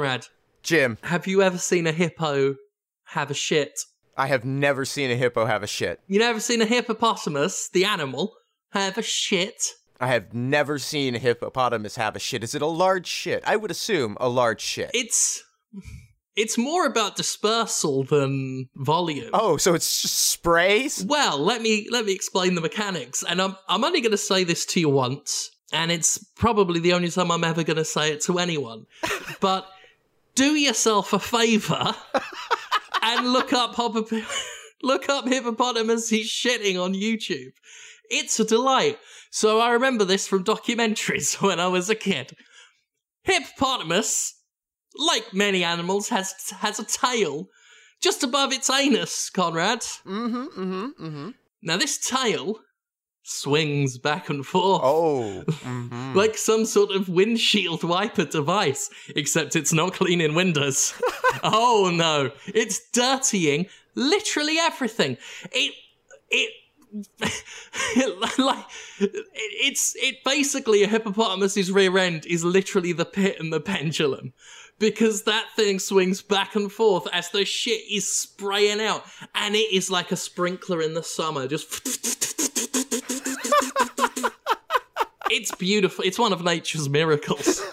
Conrad, Jim, have you ever seen a hippo have a shit? I have never seen a hippo have a shit. You never seen a hippopotamus, the animal, have a shit? I have never seen a hippopotamus have a shit. Is it a large shit? I would assume a large shit. It's it's more about dispersal than volume. oh, so it's just sprays? Well, let me let me explain the mechanics, and I'm I'm only going to say this to you once, and it's probably the only time I'm ever going to say it to anyone. but do yourself a favor and look up hop- look up hippopotamus he's shitting on YouTube. It's a delight. So I remember this from documentaries when I was a kid. Hippopotamus, like many animals, has has a tail just above its anus, Conrad. Mm-hmm, mm-hmm, mm-hmm. Now this tail swings back and forth. Oh. mhm. Like some sort of windshield wiper device, except it's not cleaning windows. oh no, it's dirtying literally everything. It, it, like, it's, it basically a hippopotamus's rear end is literally the pit and the pendulum. Because that thing swings back and forth as the shit is spraying out, and it is like a sprinkler in the summer, just It's beautiful. It's one of nature's miracles.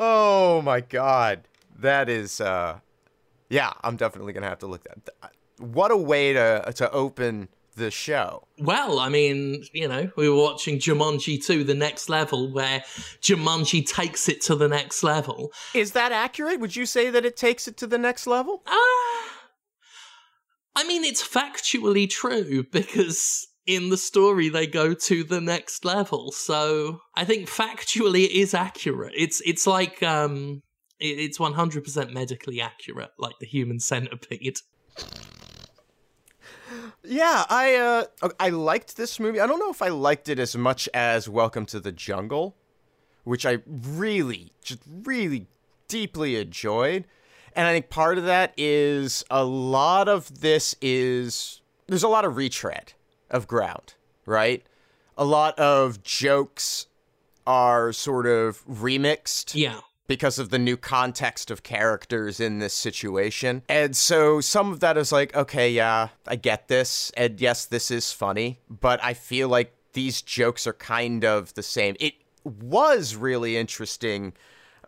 Oh my god. That is uh Yeah, I'm definitely going to have to look that. What a way to to open the show. well, I mean, you know, we were watching Jumanji 2, the next level, where Jumanji takes it to the next level. Is that accurate? Would you say that it takes it to the next level? Ah, I mean, it's factually true because in the story they go to the next level. So I think factually it is accurate. It's it's like um, it, it's one hundred percent medically accurate, like the human centipede. Yeah, I uh I liked this movie. I don't know if I liked it as much as Welcome to the Jungle, which I really just really deeply enjoyed. And I think part of that is a lot of this is there's a lot of retread of ground, right? A lot of jokes are sort of remixed Yeah, because of the new context of characters in this situation. And so some of that is like, okay, yeah, I get this. And yes, this is funny, but I feel like these jokes are kind of the same. It was really interesting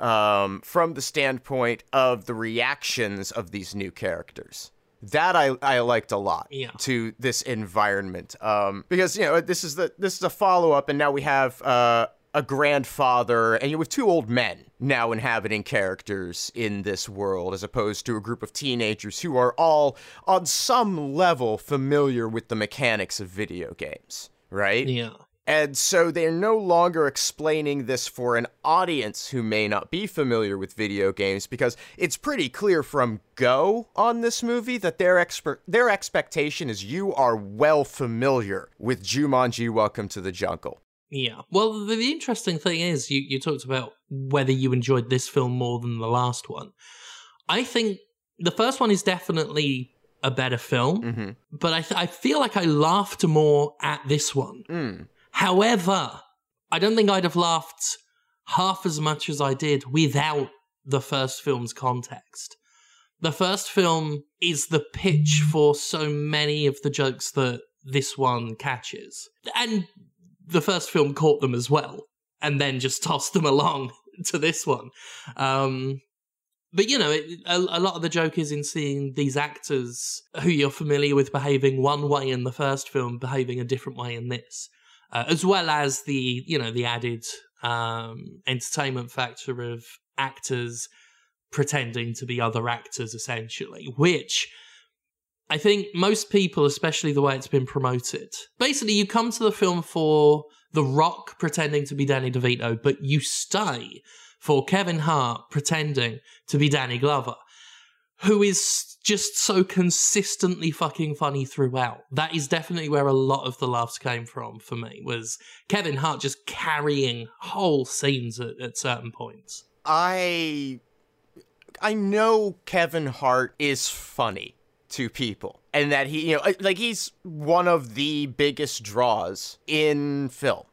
um, from the standpoint of the reactions of these new characters. That I, I liked a lot Yeah. to this environment um, because you know this is the this is a follow up and now we have uh, a grandfather and you have two old men now inhabiting characters in this world as opposed to a group of teenagers who are all on some level familiar with the mechanics of video games right yeah. And so they're no longer explaining this for an audience who may not be familiar with video games because it's pretty clear from go on this movie that their exper- their expectation is you are well familiar with Jumanji Welcome to the Jungle. Yeah. Well, the, the interesting thing is, you, you talked about whether you enjoyed this film more than the last one. I think the first one is definitely a better film, Mhm. but I, th- I feel like I laughed more at this one. Mm. However, I don't think I'd have laughed half as much as I did without the first film's context. The first film is the pitch for so many of the jokes that this one catches. And the first film caught them as well, and then just tossed them along to this one. Um, but you know, it, a, a lot of the joke is in seeing these actors who you're familiar with behaving one way in the first film, behaving a different way in this, uh, as well as the you know the added um, entertainment factor of actors pretending to be other actors, essentially, which. I think most people, especially the way it's been promoted, basically you come to the film for The Rock pretending to be Danny DeVito, but you stay for Kevin Hart pretending to be Danny Glover, who is just so consistently fucking funny throughout. That is definitely where a lot of the laughs came from for me, was Kevin Hart just carrying whole scenes at, at certain points. I I know Kevin Hart is funny to people and that he you know like he's one of the biggest draws in film.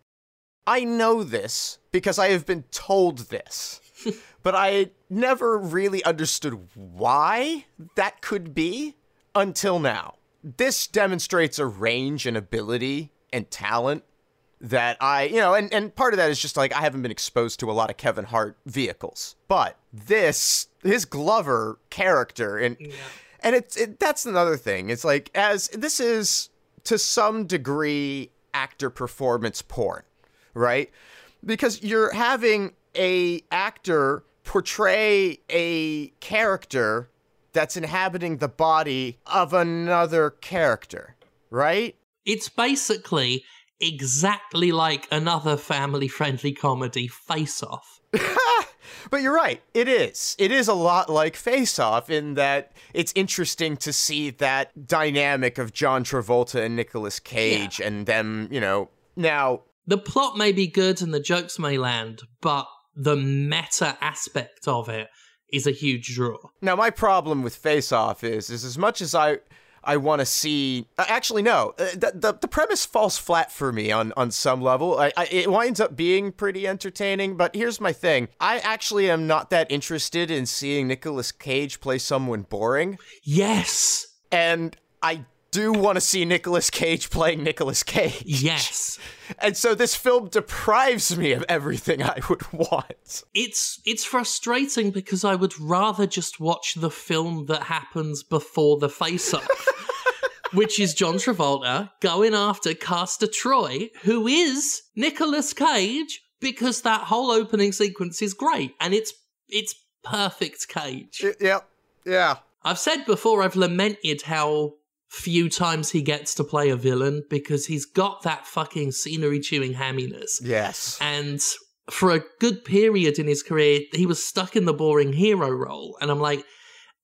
I know this because I have been told this but I never really understood why that could be until now. This demonstrates a range and ability and talent that I, you know, and, and part of that is just like I haven't been exposed to a lot of Kevin Hart vehicles. But this, his Glover character, and and it's it, that's another thing. It's like as this is to some degree actor performance porn, right? Because you're having a actor portray a character that's inhabiting the body of another character, right? It's basically exactly like another family friendly comedy, Face Off. But you're right. It is. It is a lot like Face Off in that it's interesting to see that dynamic of John Travolta and Nicolas Cage and them, you know. Now, The plot may be good and the jokes may land, but the meta aspect of it is a huge draw. now my problem with Face Off is is as much as I I want to see uh, actually no, uh, the, the the premise falls flat for me on on some level. I, I it winds up being pretty entertaining, but here's my thing. I actually am not that interested in seeing Nicolas Cage play someone boring. Yes. and I do want to see Nicolas Cage playing Nicolas Cage. Yes. And so this film deprives me of everything I would want. It's it's frustrating because I would rather just watch the film that happens before the face off. which is John Travolta going after Castor Troy, who is Nicolas Cage, because that whole opening sequence is great and it's it's perfect Cage. Yep. Yeah. I've said before I've lamented how few times he gets to play a villain because he's got that fucking scenery chewing hamminess. Yes. And for a good period in his career, he was stuck in the boring hero role. And I'm like,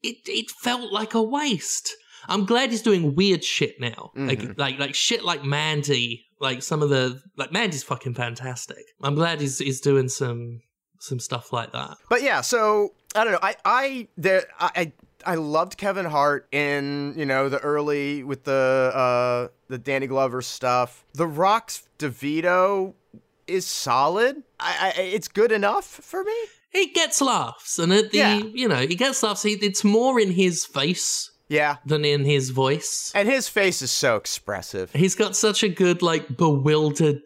it, it felt like a waste. I'm glad he's doing weird shit now. Like, mm-hmm. like, like shit like Mandy, like some of the, like Mandy's fucking fantastic. I'm glad he's, he's doing some, some stuff like that. But yeah, so I don't know. I I there I I, I loved Kevin Hart in, you know, the early with the uh the Danny Glover stuff. The Rock's DeVito is solid. I, I it's good enough for me. He gets laughs, and at the, Yeah. you know, he gets laughs. He, it's more in his face Yeah. than in his voice. And his face is so expressive. He's got such a good, like, bewildered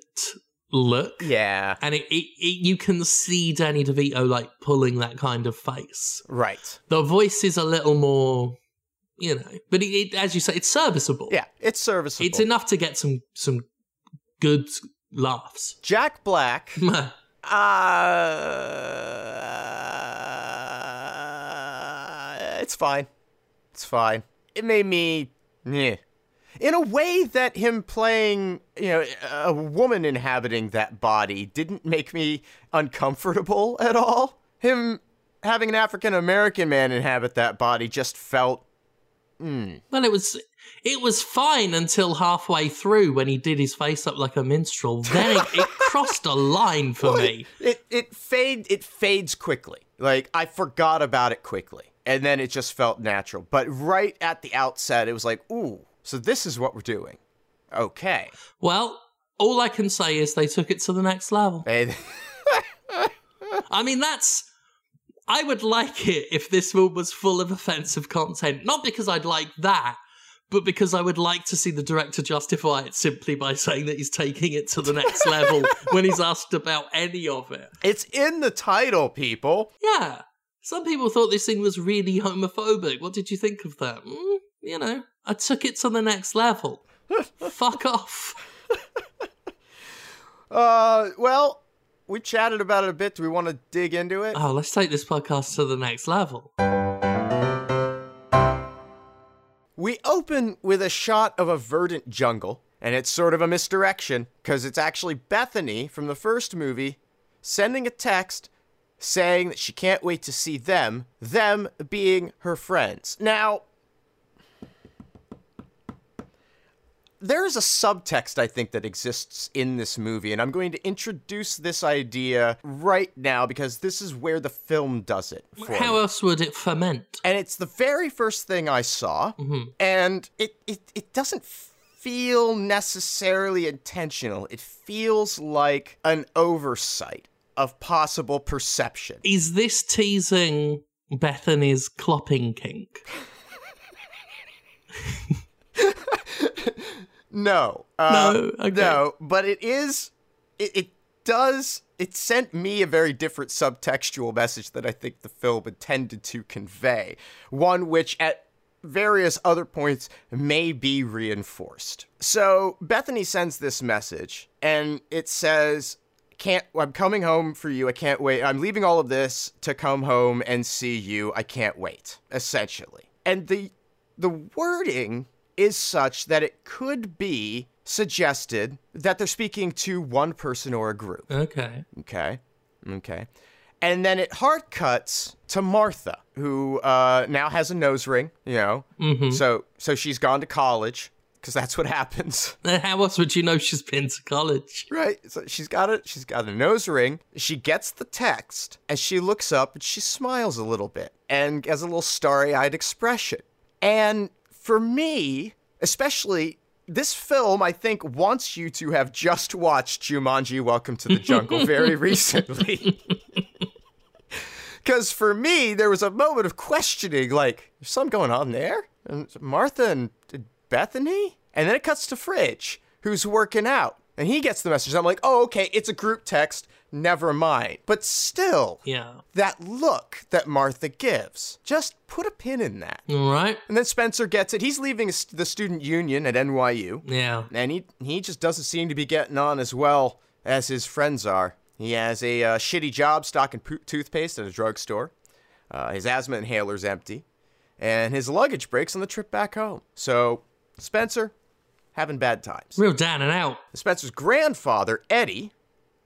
look. Yeah. And it, it, it, you can see Danny DeVito, like, pulling that kind of face. Right. The voice is a little more, you know, but it, it, as you say, it's serviceable. Yeah, it's serviceable. It's enough to get some, some good laughs. Jack Black Uh, it's fine. It's fine. It made me, yeah. In a way that him playing, you know, a woman inhabiting that body didn't make me uncomfortable at all. Him having an African American man inhabit that body just felt hmm. Well, it was it was fine until halfway through when he did his face up like a minstrel. Then it, it crossed a line for me. it it fade it fades quickly. Like I forgot about it quickly, and then it just felt natural. But right at the outset, it was like, ooh, so this is what we're doing. Okay. Well, all I can say is they took it to the next level. I mean, that's. I would like it if this film was full of offensive content. Not because I'd like that, but because I would like to see the director justify it simply by saying that he's taking it to the next level when he's asked about any of it. it's in the title, people. Yeah. Some people thought this thing was really homophobic. What did you think of that? Mm, you know, I took it to the next level. Fuck off. Uh, well, we chatted about it a bit. Do we want to dig into it? Oh, let's take this podcast to the next level. We open with a shot of a verdant jungle, and it's sort of a misdirection because it's actually Bethany from the first movie sending a text saying that she can't wait to see them, them being her friends. Now, there is a subtext I think that exists in this movie, and I'm going to introduce this idea right now because this is where the film does it. For me How else would it ferment? and it's the very first thing I saw, mm-hmm. and it, it it doesn't feel necessarily intentional. It feels like an oversight. of possible perception. Is this teasing Bethany's clopping kink? No. Uh, No, okay. No, but it is. It, it does. It sent me a very different subtextual message that I think the film intended to convey. One which, at various other points, may be reinforced. So Bethany sends this message, and it says. Can't. I'm coming home for you. I can't wait. I'm leaving all of this to come home and see you. I can't wait. Essentially, and the the wording is such that it could be suggested that they're speaking to one person or a group. Okay. Okay. Okay. And then it hard cuts to Martha, who uh, now has a nose ring, you know. Mm-hmm. So so she's gone to college because that's what happens. How else would you know she's been to college? Right. So she's got it. She's got a nose ring. She gets the text and she looks up and she smiles a little bit and has a little starry-eyed expression. And for me, especially this film, I think wants you to have just watched Jumanji: Welcome to the Jungle very recently. Because for me, there was a moment of questioning, like, there's something going on there? And Martha and Bethany? And then it cuts to Fridge, who's working out. And he gets the message. I'm like, oh, okay, it's a group text. Never mind. But still, Yeah. that look that Martha gives, just put a pin in that. All right. And then Spencer gets it. He's leaving the student union at NYU. Yeah. And he, he just doesn't seem to be getting on as well as his friends are. He has a uh, shitty job stocking po- toothpaste at a drugstore. Uh, his asthma inhaler's empty. And his luggage breaks on the trip back home. So, Spencer, having bad times. Real down and out. Spencer's grandfather, Eddie,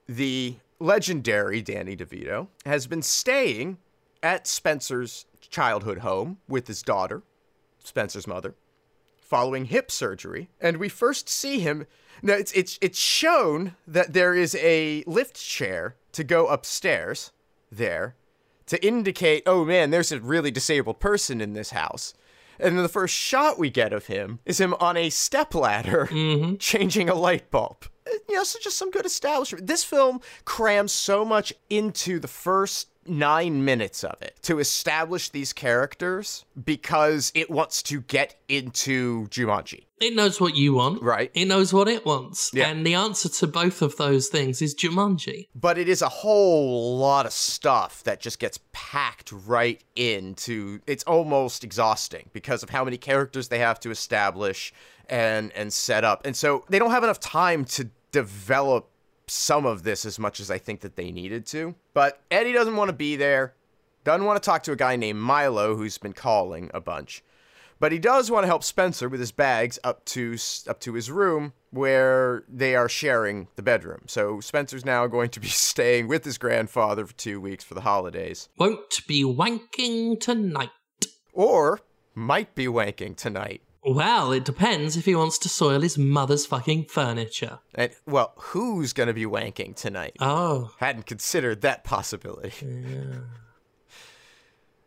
the legendary Danny DeVito, has been staying at Spencer's childhood home with his daughter, Spencer's mother, following hip surgery. And we first see him. Now, it's, it's, it's shown that there is a lift chair to go upstairs there to indicate, oh man, there's a really disabled person in this house. And then the first shot we get of him is him on a stepladder mm-hmm. changing a light bulb. You know, so just some good establishment. This film crams so much into the first nine minutes of it to establish these characters because it wants to get into Jumanji. It knows what you want. Right. It knows what it wants. Yeah. And the answer to both of those things is Jumanji. but it is a whole lot of stuff that just gets packed right into it's almost exhausting because of how many characters they have to establish and and set up and so they don't have enough time to develop some of this as much as i think that they needed to but eddie doesn't want to be there doesn't want to talk to a guy named milo who's been calling a bunch but he does want to help Spencer with his bags up to up to his room where they are sharing the bedroom. So Spencer's now going to be staying with his grandfather for 2 weeks for the holidays Won't be wanking tonight. or might be wanking tonight. Well, it depends if he wants to soil his mother's fucking furniture. And well, who's going to be wanking tonight? Oh. Hadn't considered that possibility.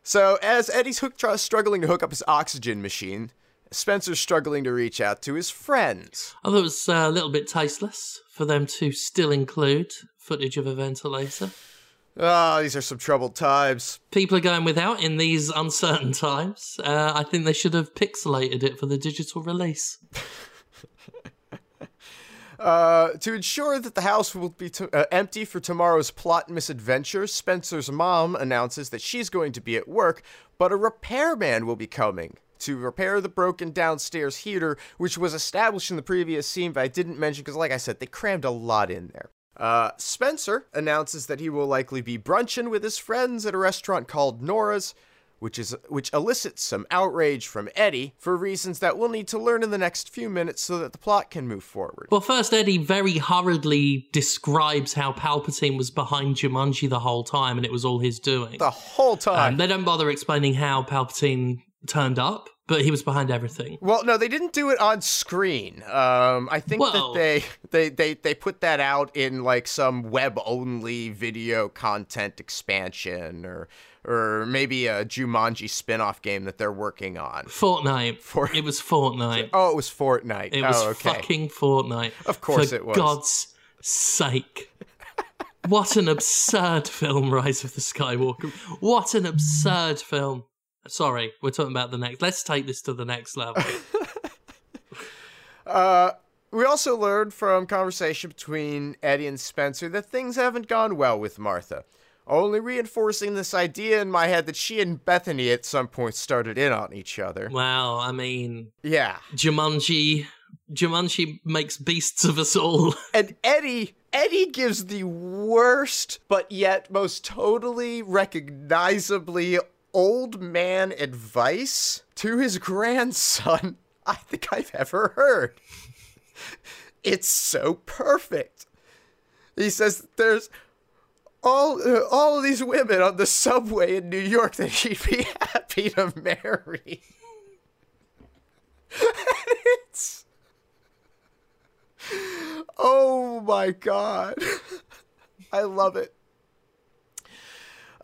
So, as Eddie's hook tr- struggling to hook up his oxygen machine, Spencer's struggling to reach out to his friends. I thought it was uh, a little bit tasteless for them to still include footage of a ventilator. Ah, these are some troubled times. People are going without in these uncertain times. Uh, I think they should have pixelated it for the digital release. Uh, to ensure that the house will be t- uh, empty for tomorrow's plot misadventure, Spencer's mom announces that she's going to be at work, but a repairman will be coming to repair the broken downstairs heater, which was established in the previous scene, but I didn't mention because, like I said, they crammed a lot in there. Uh, Spencer announces that he will likely be brunching with his friends at a restaurant called Nora's, which is which elicits some outrage from Eddie for reasons that we'll need to learn in the next few minutes so that the plot can move forward. Well, first, Eddie very hurriedly describes how Palpatine was behind Jumanji the whole time and it was all his doing. the whole time. Um, they don't bother explaining how Palpatine turned up, but he was behind everything. Well, no, they didn't do it on screen. Um, I think Well- that they, they they they put that out in like some web only video content expansion or or maybe a Jumanji spin-off game that they're working on. Fortnite. For- It was Fortnite. Oh, it was Fortnite. It was oh, okay. fucking Fortnite. Of course For it was. God's sake. what an absurd film, Rise of the Skywalker. What an absurd film. Sorry, we're talking about the next. Let's take this to the next level. Uh, we also learned from conversation between Eddie and Spencer that things haven't gone well with Martha, only reinforcing this idea in my head that she and Bethany at some point started in on each other. Well, I mean, Yeah. Jumanji. Jumanji makes beasts of us all. And Eddie Eddie gives the worst but yet most totally recognizably old man advice to his grandson I think I've ever heard. It's so perfect. He says there's all uh, all these women on the subway in New York that he'd be happy to marry. it's Oh my god. I love it.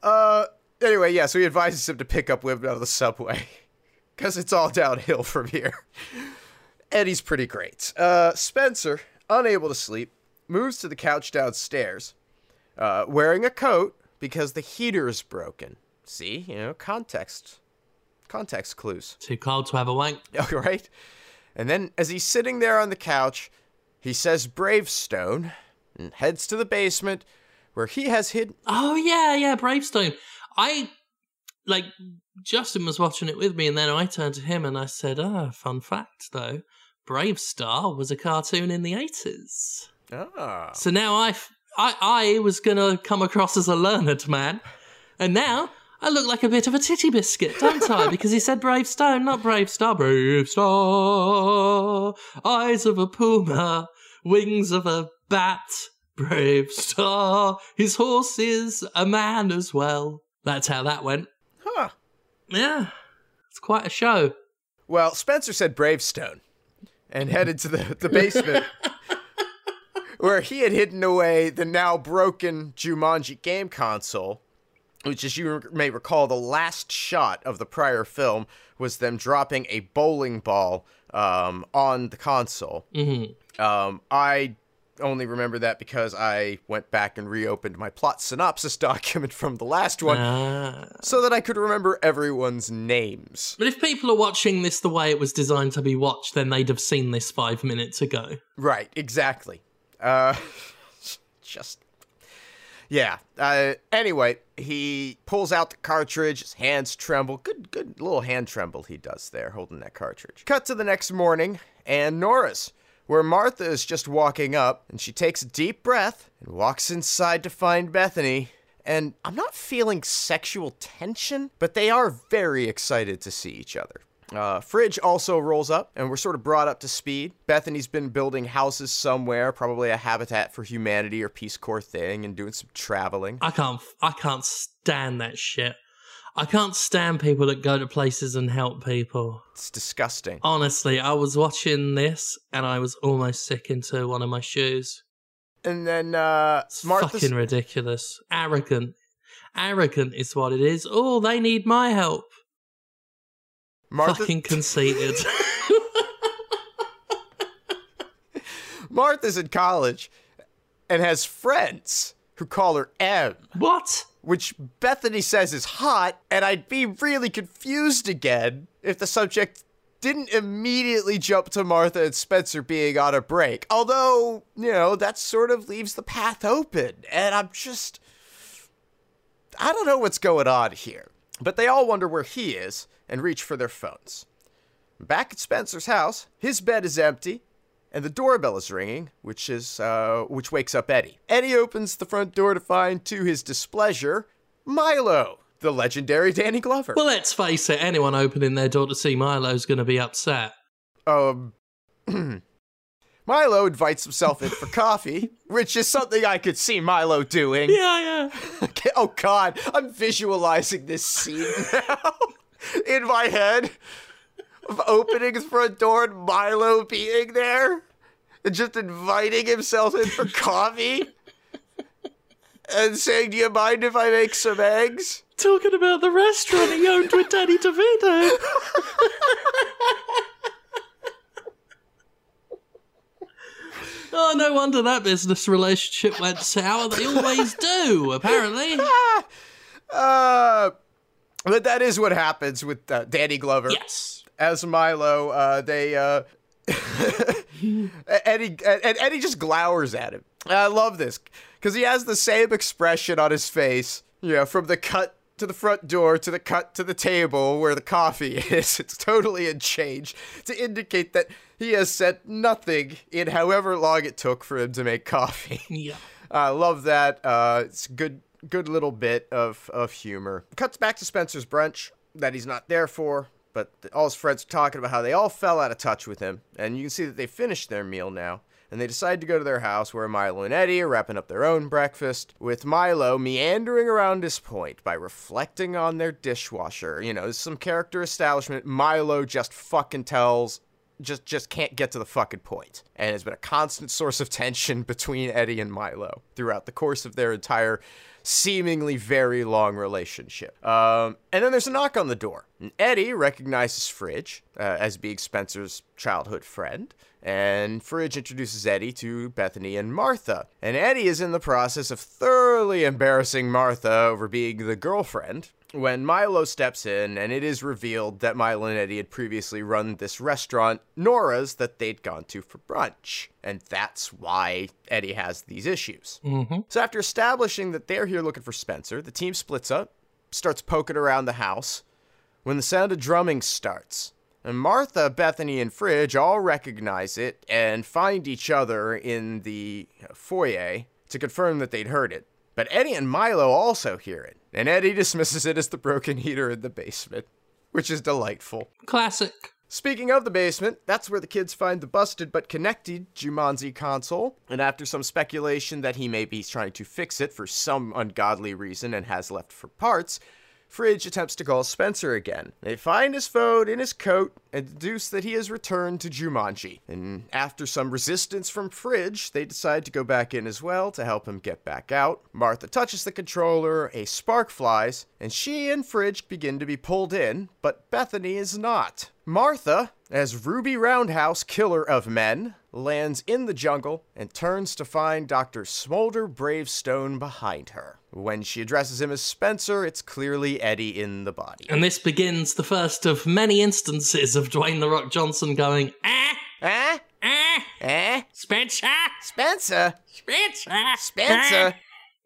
Uh anyway, yeah, so he advises him to pick up women out of the subway. Cause it's all downhill from here. Eddie's pretty great. Uh Spencer, unable to sleep, moves to the couch downstairs, uh, wearing a coat because the heater is broken. See, you know, context. Context clues. Too cold to have a wank. All right. And then, as he's sitting there on the couch, he says Bravestone and heads to the basement where he has hidden. Oh yeah, yeah, Bravestone. I like Justin was watching it with me, and then I turned to him and I said, "Ah, fun fact though, Brave Star was a cartoon in the eighties. Ah. So now I I was gonna come across as a learned man, and now." I look like a bit of a titty biscuit, don't I? Because he said brave Star, not brave star. Brave star, eyes of a puma, wings of a bat. Brave star, his horse is a man as well. That's how that went. Huh. Yeah, it's quite a show. Well, Spencer said Bravestone and headed to the, the basement where he had hidden away the now broken Jumanji game console, which, as you may recall, the last shot of the prior film was them dropping a bowling ball um, on the console. Mm-hmm. Um, I only remember that because I went back and reopened my plot synopsis document from the last one Ah. so that I could remember everyone's names. but if people are watching this the way it was designed to be watched, then they'd have seen this five minutes ago. Right, exactly. Uh, just. Yeah. Uh, anyway, he pulls out the cartridge. His hands tremble. Good, good little hand tremble he does there, holding that cartridge. Cut to the next morning, and Nora's, where Martha is just walking up, and she takes a deep breath and walks inside to find Bethany. And I'm not feeling sexual tension, but they are very excited to see each other. Uh, Fridge also rolls up, and we're sort of brought up to speed. Bethany's been building houses somewhere, probably a Habitat for Humanity or Peace Corps thing, and doing some traveling. I can't. I can't stand that shit. I can't stand people that go to places and help people. It's disgusting. Honestly, I was watching this and I was almost sick into one of my shoes. And then uh, It's fucking ridiculous. Arrogant. Arrogant is what it is. Oh, they need my help. Martha, Fucking conceited. Martha's in college and has friends who call her M, what? which Bethany says is hot, and I'd be really confused again if the subject didn't immediately jump to Martha and Spencer being on a break. Although, you know, that sort of leaves the path open, and I'm just. I don't know what's going on here. But they all wonder where he is and reach for their phones. Back at Spencer's house, his bed is empty, and the doorbell is ringing, which is uh, which wakes up Eddie. Eddie opens the front door to find, to his displeasure, Milo, the legendary Danny Glover. Well, let's face it, anyone opening their door to see Milo's going to be upset. Um, Milo invites himself in for coffee, which is something I could see Milo doing. Yeah, yeah. oh God, I'm visualizing this scene now in my head of opening his front door and Milo being there and just inviting himself in for coffee and saying, "Do you mind if I make some eggs?" Talking about the restaurant he owned with Danny DeVito. Oh, no wonder that business relationship went sour. They always do, apparently. Uh, but that is what happens with uh, Danny Glover. Yes. As Milo, uh, they uh, Eddie and Eddie just glowers at him. I love this because he has the same expression on his face. You know, from the cut to the front door to the cut to the table where the coffee is. It's totally unchanged to indicate that he has said nothing in however long it took for him to make coffee. Yeah. I love that. Uh, it's a good, good little bit of, of humor. Cuts back to Spencer's brunch that he's not there for, but all his friends are talking about how they all fell out of touch with him, and you can see that they finished their meal now. And they decide to go to their house where Milo and Eddie are wrapping up their own breakfast, with Milo meandering around his point by reflecting on their dishwasher. You know, some character establishment. Milo just fucking tells just just can't get to the fucking point. And has been a constant source of tension between Eddie and Milo throughout the course of their entire seemingly very long relationship. Um, and then there's a knock on the door. And Eddie recognizes Fridge uh, as being Spencer's childhood friend. And Fridge introduces Eddie to Bethany and Martha. And Eddie is in the process of thoroughly embarrassing Martha over being the girlfriend when Milo steps in and it is revealed that Milo and Eddie had previously run this restaurant, Nora's, that they'd gone to for brunch. And that's why Eddie has these issues. Mm-hmm. So after establishing that they're here looking for Spencer, the team splits up, starts poking around the house, when the sound of drumming starts. And Martha, Bethany, and Fridge all recognize it and find each other in the foyer to confirm that they'd heard it. But Eddie and Milo also hear it, and Eddie dismisses it as the broken heater in the basement, which is delightful. Classic. Speaking of the basement, that's where the kids find the busted but connected Jumanji console. And after some speculation that he may be trying to fix it for some ungodly reason and has left for parts, Fridge attempts to call Spencer again. They find his phone in his coat and deduce that he has returned to Jumanji. And after some resistance from Fridge, they decide to go back in as well to help him get back out. Martha touches the controller, a spark flies, and she and Fridge begin to be pulled in, but Bethany is not. Martha, as Ruby Roundhouse, killer of men, lands in the jungle and turns to find Dr. Smolder Bravestone behind her. When she addresses him as Spencer, it's clearly Eddie in the body. And this begins the first of many instances of Dwayne The Rock Johnson going, ah, Eh? ah, Eh? Spencer, Spencer? Spencer, Spencer?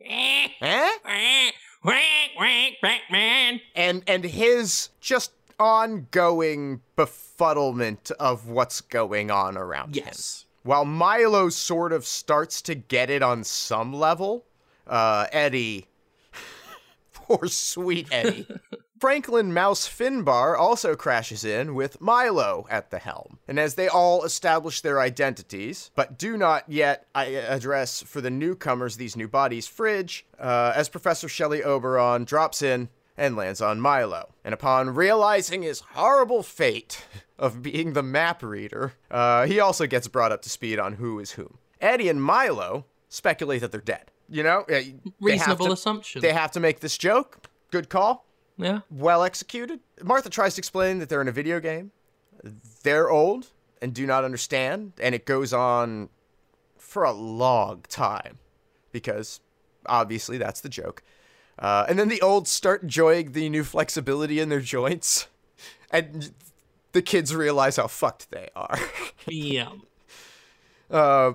eh, Eh? eh, whack, Batman. And and his just ongoing befuddlement of what's going on around him. Yes. While Milo sort of starts to get it on some level, uh, Eddie, poor sweet Eddie. Franklin Mouse Finbar also crashes in with Milo at the helm. And as they all establish their identities, but do not yet uh, address for the newcomers these new bodies, Fridge, uh, as Professor Shelley Oberon drops in and lands on Milo. And upon realizing his horrible fate of being the map reader, uh, he also gets brought up to speed on who is whom. Eddie and Milo speculate that they're dead. You know, they Reasonable to- assumption. They have to make this joke. Good call. yeah. Well executed. Martha tries to explain that they're in a video game. They're old and do not understand, and it goes on for a long time because obviously that's the joke. Uh, and then the old start enjoying the new flexibility in their joints, and the kids realize how fucked they are. Yeah. Uh,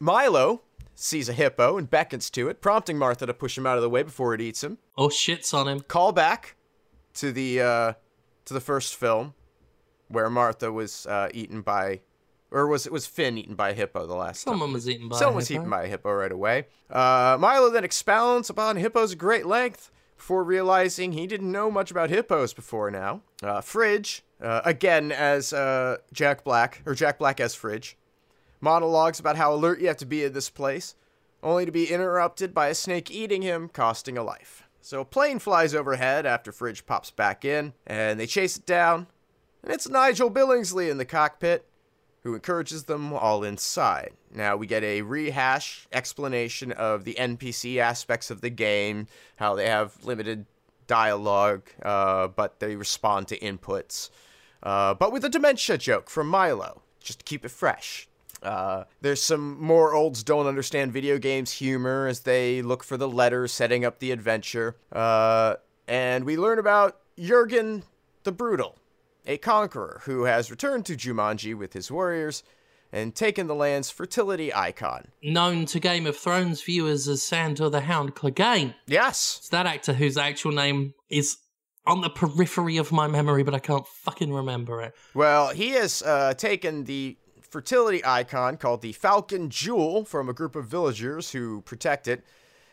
Milo sees a hippo and beckons to it, prompting Martha to push him out of the way before it eats him. Or shits on him. Call back to the uh, to the first film where Martha was uh, eaten by, or was it was Finn eaten by a hippo the last time? Someone was eaten by Someone was hippo. eaten by a hippo right away. Uh, Milo then expounds upon hippos' great length before realizing he didn't know much about hippos before now. Uh, Fridge, uh, again as uh, Jack Black, or Jack Black as Fridge, monologues about how alert you have to be in this place, only to be interrupted by a snake eating him, costing a life. So a plane flies overhead after Fridge pops back in, and they chase it down, and it's Nigel Billingsley in the cockpit who encourages them all inside. Now we get a rehash explanation of the NPC aspects of the game, how they have limited dialogue, uh, but they respond to inputs. Uh, but with a dementia joke from Milo, just to keep it fresh. Uh, there's some more olds don't understand video games humor as they look for the letters setting up the adventure. Uh, and we learn about Jurgen the Brutal, a conqueror who has returned to Jumanji with his warriors and taken the land's fertility icon. Known to Game of Thrones viewers as Sandor the Hound Clegane. Yes. It's that actor whose actual name is on the periphery of my memory, but I can't fucking remember it. Well, he has uh, taken the fertility icon called the Falcon Jewel from a group of villagers who protect it,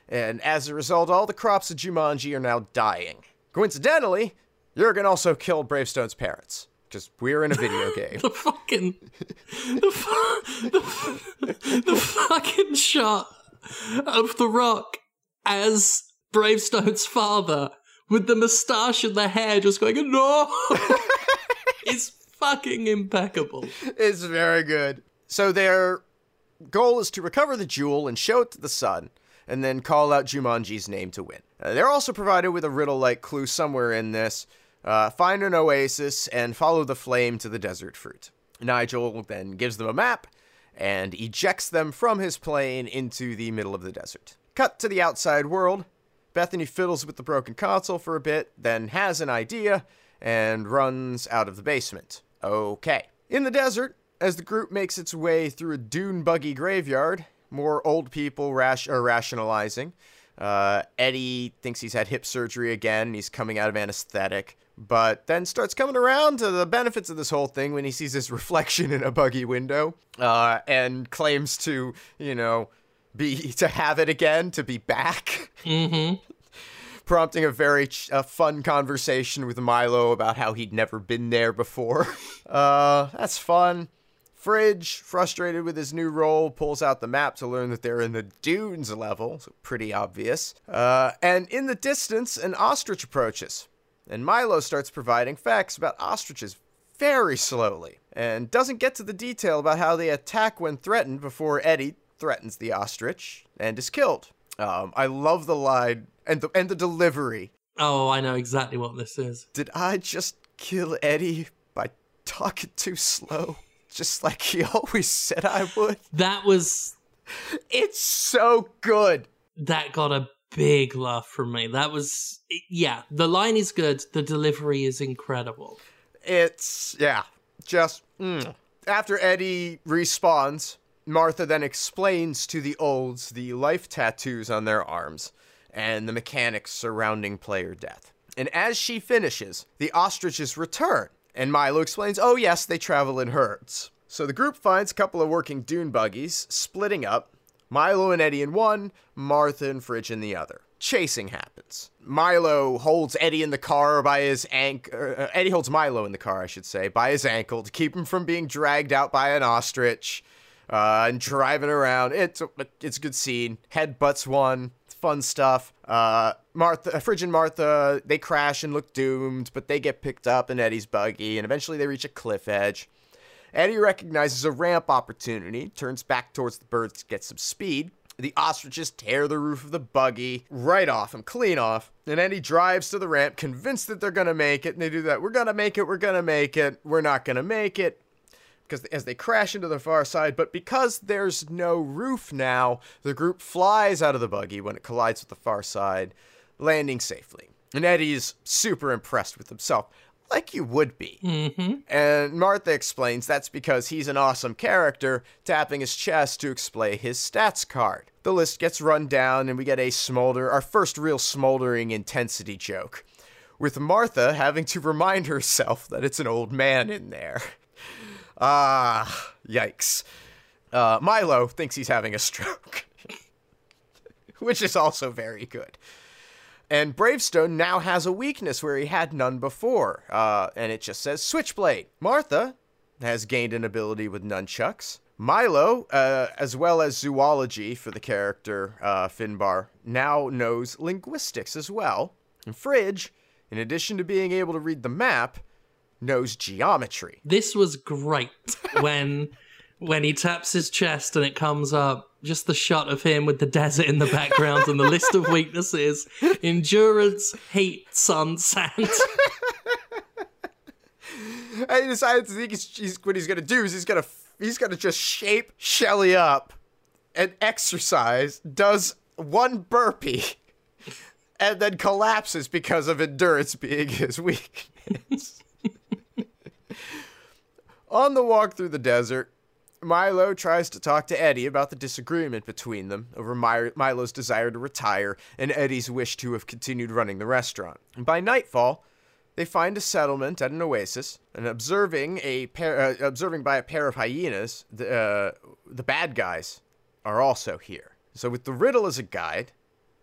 and as a result, all the crops of Jumanji are now dying. Coincidentally, Jurgen also killed Bravestone's parents. Because we're in a video game. The fucking. The, fu- the, the fucking shot of The Rock as Bravestone's father with the moustache and the hair just going, no! it's fucking impeccable. it's very good. So their goal is to recover the jewel and show it to the sun, and then call out Jumanji's name to win. Uh, they're also provided with a riddle-like clue somewhere in this. Uh, find an oasis and follow the flame to the desert fruit. Nigel then gives them a map and ejects them from his plane into the middle of the desert. Cut to the outside world. Bethany fiddles with the broken console for a bit, then has an idea and runs out of the basement. Okay. In the desert, as the group makes its way through a dune buggy graveyard, more old people rash- are rationalizing. Uh, Eddie thinks he's had hip surgery again he's coming out of anesthetic, but then starts coming around to the benefits of this whole thing when he sees his reflection in a buggy window uh, and claims to, you know, be to have it again, to be back. Mm-hmm. prompting a very ch- a fun conversation with Milo about how he'd never been there before. Uh, that's fun. Fridge, frustrated with his new role, pulls out the map to learn that they're in the dunes level, so pretty obvious. Uh, and in the distance, an ostrich approaches, and Milo starts providing facts about ostriches very slowly, and doesn't get to the detail about how they attack when threatened before Eddie threatens the ostrich and is killed. Um, I love the line and the and the delivery. Oh, I know exactly what this is. Did I just kill Eddie by talking too slow? Just like he always said I would. That was. It's so good. That got a big laugh from me. That was. Yeah, the line is good, the delivery is incredible. It's yeah, just mm. after Eddie respawns, Martha then explains to the olds the life tattoos on their arms and the mechanics surrounding player death. And as she finishes, the ostriches return, and Milo explains, "Oh yes, they travel in herds." So the group finds a couple of working dune buggies, splitting up. Milo and Eddie in one, Martha and Fridge in the other. Chasing happens. Milo holds Eddie in the car by his ankle. Uh, Eddie holds Milo in the car, I should say, by his ankle to keep him from being dragged out by an ostrich uh, and driving around. It's a, it's a good scene. Headbutts one. Fun stuff. Uh, Martha, Fridge and Martha, they crash and look doomed, but they get picked up in Eddie's buggy, and eventually they reach a cliff edge. Eddie recognizes a ramp opportunity, turns back towards the birds to get some speed. The ostriches tear the roof of the buggy right off him, clean off. And Eddie drives to the ramp, convinced that they're gonna make it. And they do that. We're gonna make it. We're gonna make it. We're not gonna make it. Because as they crash into the far side, but because there's no roof now, the group flies out of the buggy when it collides with the far side, landing safely. And Eddie's super impressed with himself like you would be. Mm-hmm. And Martha explains that's because he's an awesome character, tapping his chest to display his stats card. The list gets run down, and we get a smolder, our first real smoldering intensity joke, with Martha having to remind herself that it's an old man in there. Ah, yikes. Uh, Milo thinks he's having a stroke, which is also very good. And Bravestone now has a weakness where he had none before, uh, and it just says Switchblade. Martha has gained an ability with nunchucks. Milo, uh, as well as zoology for the character uh, Finbar, now knows linguistics as well. And Fridge, in addition to being able to read the map, knows geometry. This was great when when he taps his chest and it comes up just the shot of him with the desert in the background and the list of weaknesses endurance heat sun sand I decided to think he's, he's, what he's gonna do is he's gonna he's gonna just shape Shelly up and exercise, does one burpee, and then collapses because of endurance being his weakness. On the walk through the desert, Milo tries to talk to Eddie about the disagreement between them over Milo's desire to retire and Eddie's wish to have continued running the restaurant. And by nightfall, they find a settlement at an oasis, and observing a pair, uh, observing by a pair of hyenas, the uh, the bad guys are also here. So with the riddle as a guide,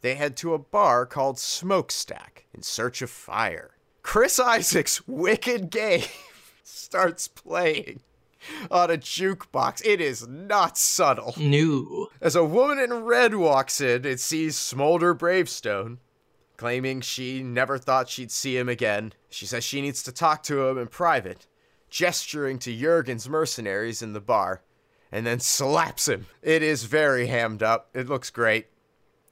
they head to a bar called Smokestack in search of fire. Chris Isaak's Wicked Game starts playing on a jukebox. It is not subtle. No. As a woman in red walks in and sees Smolder Bravestone, claiming she never thought she'd see him again, she says she needs to talk to him in private, gesturing to Jurgen's mercenaries in the bar, and then slaps him. It is very hammed up. It looks great.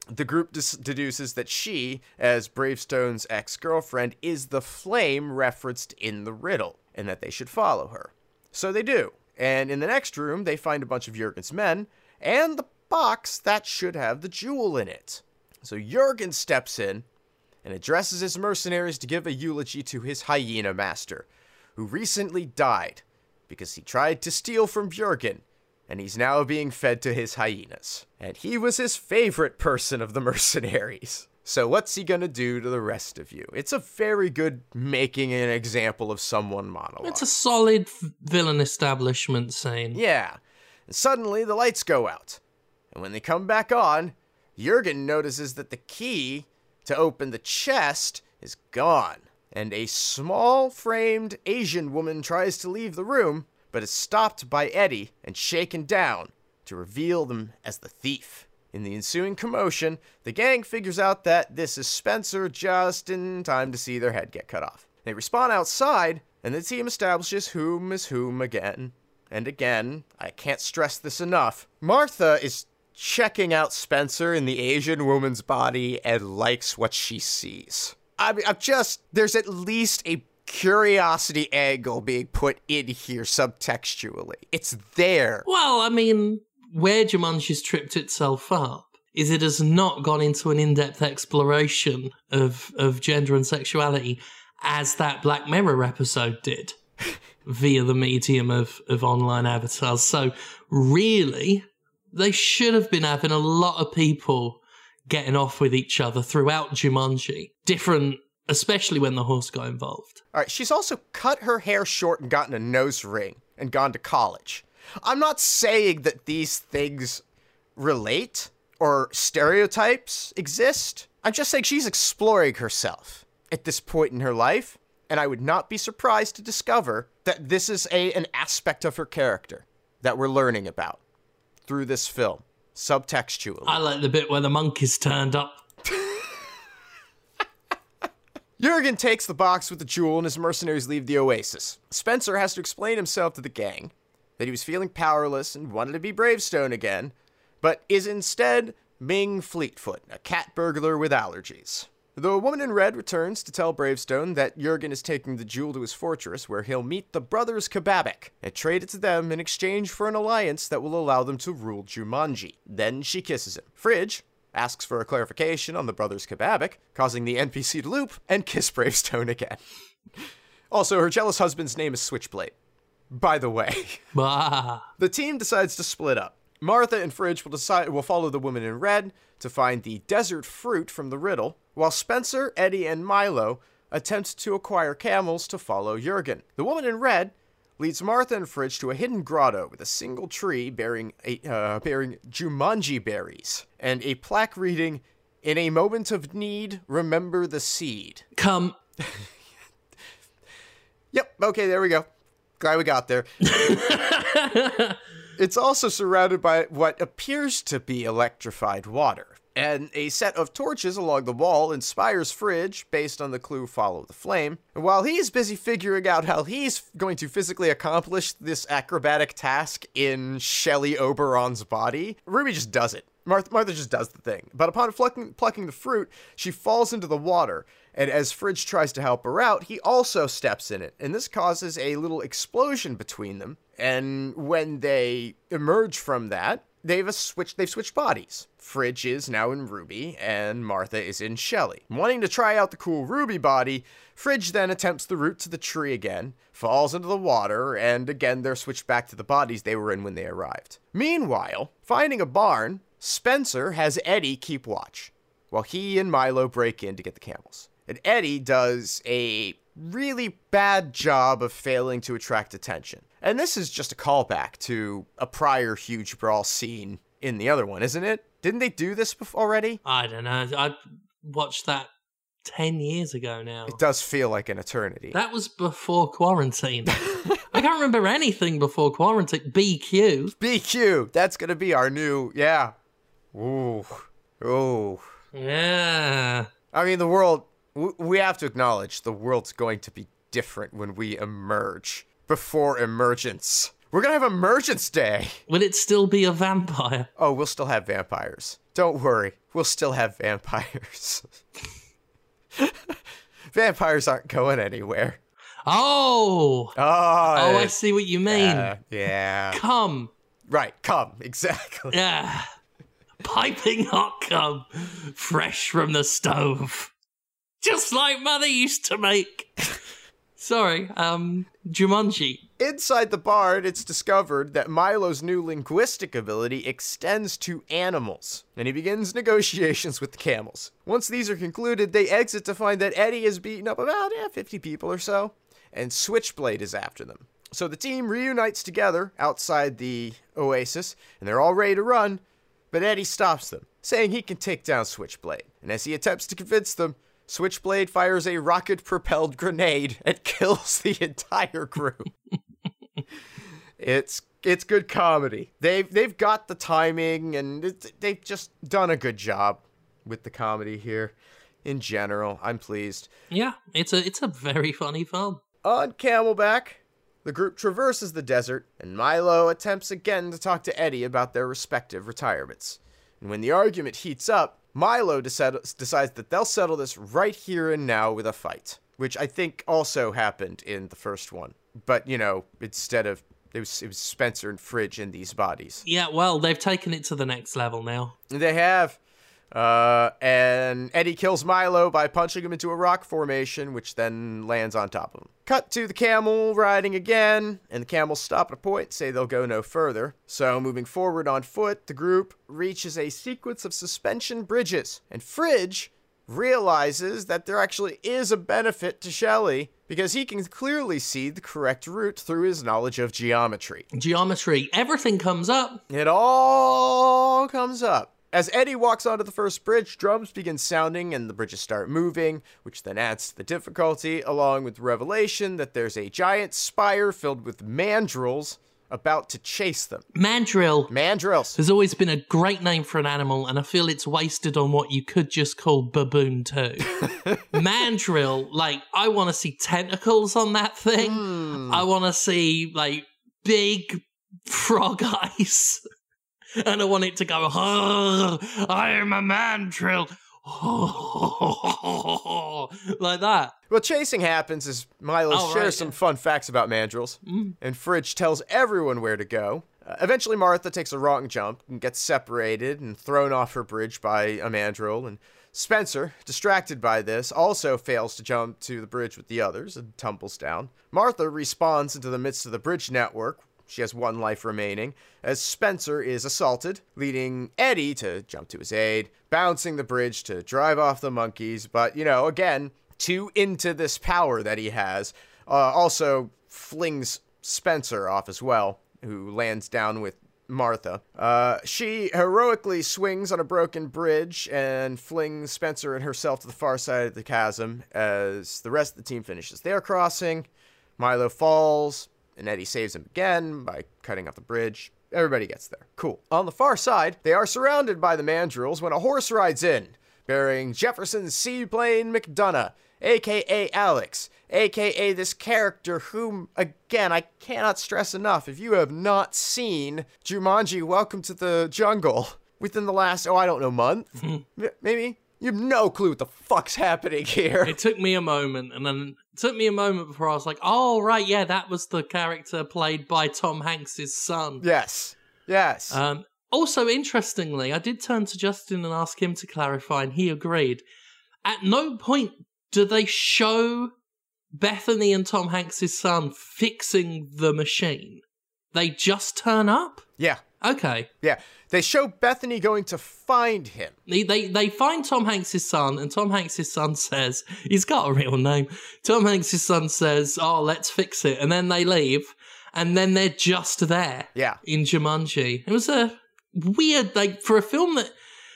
The group deduces that she, as Bravestone's ex girlfriend, is the flame referenced in the riddle, and that they should follow her. So they do. And in the next room, they find a bunch of Jurgen's men and the box that should have the jewel in it. So Jurgen steps in and addresses his mercenaries to give a eulogy to his hyena master, who recently died because he tried to steal from Jurgen, and he's now being fed to his hyenas. And he was his favorite person of the mercenaries. So what's he gonna do to the rest of you? It's a very good making an example of someone monologue. It's a solid villain establishment scene. Yeah. And suddenly the lights go out. And when they come back on, Jurgen notices that the key to open the chest is gone. And a small framed Asian woman tries to leave the room, but is stopped by Eddie and shaken down to reveal them as the thief. In the ensuing commotion, the gang figures out that this is Spencer just in time to see their head get cut off. They respawn outside, and the team establishes whom is whom again and again. I can't stress this enough. Martha is checking out Spencer in the Asian woman's body and likes what she sees. I mean, I'm just, there's at least a curiosity angle being put in here subtextually. It's there. Well, I mean, where Jumanji's tripped itself up is it has not gone into an in-depth exploration of of gender and sexuality as that Black Mirror episode did via the medium of of online avatars. So really, they should have been having a lot of people getting off with each other throughout Jumanji. Different, especially when the horse got involved. All right, she's also cut her hair short and gotten a nose ring and gone to college. I'm not saying that these things relate or stereotypes exist. I'm just saying she's exploring herself at this point in her life, and I would not be surprised to discover that this is a an aspect of her character that we're learning about through this film, subtextually. I like the bit where the monkeys turned up. Jurgen takes the box with the jewel and his mercenaries leave the oasis. Spencer has to explain himself to the gang that he was feeling powerless and wanted to be Bravestone again, but is instead Ming Fleetfoot, a cat burglar with allergies. The woman in red returns to tell Bravestone that Jurgen is taking the jewel to his fortress where he'll meet the brothers Kababik and trade it to them in exchange for an alliance that will allow them to rule Jumanji. Then she kisses him. Fridge asks for a clarification on the brothers Kababik, causing the NPC to loop and kiss Bravestone again. Also, her jealous husband's name is Switchblade. By the way. The team decides to split up. Martha and Fridge will decide will follow the woman in red to find the desert fruit from the riddle, while Spencer, Eddie, and Milo attempt to acquire camels to follow Jurgen. The woman in red leads Martha and Fridge to a hidden grotto with a single tree bearing a, uh, bearing Jumanji berries and a plaque reading, "In a moment of need, remember the seed." Come. Yep. Okay, there we go. Glad we got there. it's also surrounded by what appears to be electrified water. And a set of torches along the wall inspires Fridge based on the clue Follow the Flame. And while he's busy figuring out how he's going to physically accomplish this acrobatic task in Shelly Oberon's body, Ruby just does it. Martha, Martha just does the thing. But upon plucking, plucking the fruit, she falls into the water. And as Fridge tries to help her out, he also steps in it. And this causes a little explosion between them. And when they emerge from that, they've switched they've switched bodies. Fridge is now in Ruby and Martha is in Shelly. Wanting to try out the cool Ruby body, Fridge then attempts the route to the tree again, falls into the water, and again they're switched back to the bodies they were in when they arrived. Meanwhile, finding a barn, Spencer has Eddie keep watch, while he and Milo break in to get the camels. And Eddie does a really bad job of failing to attract attention. And this is just a callback to a prior huge brawl scene in the other one, isn't it? Didn't they do this before already? I don't know. I watched that 10 years ago now. It does feel like an eternity. That was before quarantine. I can't remember anything before quarantine. BQ. BQ. That's going to be our new, yeah. Ooh. Ooh. Yeah. I mean, the world, we have to acknowledge the world's going to be different when we emerge before emergence. We're gonna have Emergence Day. Will it still be a vampire? Oh, we'll still have vampires. Don't worry, we'll still have vampires. vampires aren't going anywhere. Oh. Oh. Oh, I see what you mean. Yeah. yeah. Come. Right, come. Exactly. Yeah. Piping hot cum, fresh from the stove. Just like mother used to make. Sorry, um, Jumanji. Inside the barn, it's discovered that Milo's new linguistic ability extends to animals, and he begins negotiations with the camels. Once these are concluded, they exit to find that Eddie has beaten up about yeah, 50 people or so, and Switchblade is after them. So the team reunites together outside the oasis, and they're all ready to run, but Eddie stops them, saying he can take down Switchblade. And as he attempts to convince them, Switchblade fires a rocket propelled grenade and kills the entire crew. it's it's good comedy. They've they've got the timing and they've just done a good job with the comedy here. In general, I'm pleased. Yeah, it's a it's a very funny film. On Camelback, the group traverses the desert, and Milo attempts again to talk to Eddie about their respective retirements. And when the argument heats up, Milo decides that they'll settle this right here and now with a fight, which I think also happened in the first one. But, you know, instead of it was, it was Spencer and Fridge in these bodies. Yeah, well, they've taken it to the next level now. They have. Uh, and Eddie kills Milo by punching him into a rock formation, which then lands on top of him. Cut to the camel riding again, and the camels stop at a point, say they'll go no further. So, moving forward on foot, the group reaches a sequence of suspension bridges, and Fridge realizes that there actually is a benefit to Shelly because he can clearly see the correct route through his knowledge of geometry. Geometry, everything comes up. It all comes up. As Eddie walks onto the first bridge, drums begin sounding and the bridges start moving, which then adds to the difficulty, along with the revelation that there's a giant spire filled with mandrills about to chase them. Mandrill. Mandrills. Has always been a great name for an animal, and I feel it's wasted on what you could just call baboon too. Mandrill, like, I want to see tentacles on that thing. Hmm. I want to see, like, big frog eyes. And I want it to go, I am a mandrill. like that. Well, chasing happens as Milo Oh, shares right, some yeah. fun facts about mandrills, Mm. and Fridge tells everyone where to go. Uh, eventually, Martha takes a wrong jump and gets separated and thrown off her bridge by a mandrill, and Spencer, distracted by this, also fails to jump to the bridge with the others and tumbles down. Martha respawns into the midst of the bridge network. She has one life remaining, as Spencer is assaulted, leading Eddie to jump to his aid, bouncing the bridge to drive off the monkeys, but, you know, again, too into this power that he has, uh, also flings Spencer off as well, who lands down with Martha. Uh, she heroically swings on a broken bridge and flings Spencer and herself to the far side of the chasm as the rest of the team finishes their crossing. Milo falls, and Eddie saves him again by cutting off the bridge. everybody gets there. Cool. On the far side, they are surrounded by the mandrills when a horse rides in, bearing Jefferson Seaplane McDonough, aka Alex, aka this character whom, again, I cannot stress enough. If you have not seen Jumanji Welcome to the Jungle within the last, oh, I don't know, month? Maybe? You have no clue what the fuck's happening here. It took me a moment, and then it took me a moment before I was like, "Oh, right, yeah, that was the character played by Tom Hanks's son." Yes. Yes. Um, also, interestingly, I did turn to Justin and ask him to clarify, and he agreed. At no point do they show Bethany and Tom Hanks's son fixing the machine. They just turn up. yeah. Okay. Yeah. They show Bethany going to find him. They, they they find Tom Hanks' son, and Tom Hanks' son says he's got a real name. Tom Hanks' son says, "Oh, let's fix it," and then they leave, and then they're just there Yeah. in Jumanji. It was a weird, like for a film that,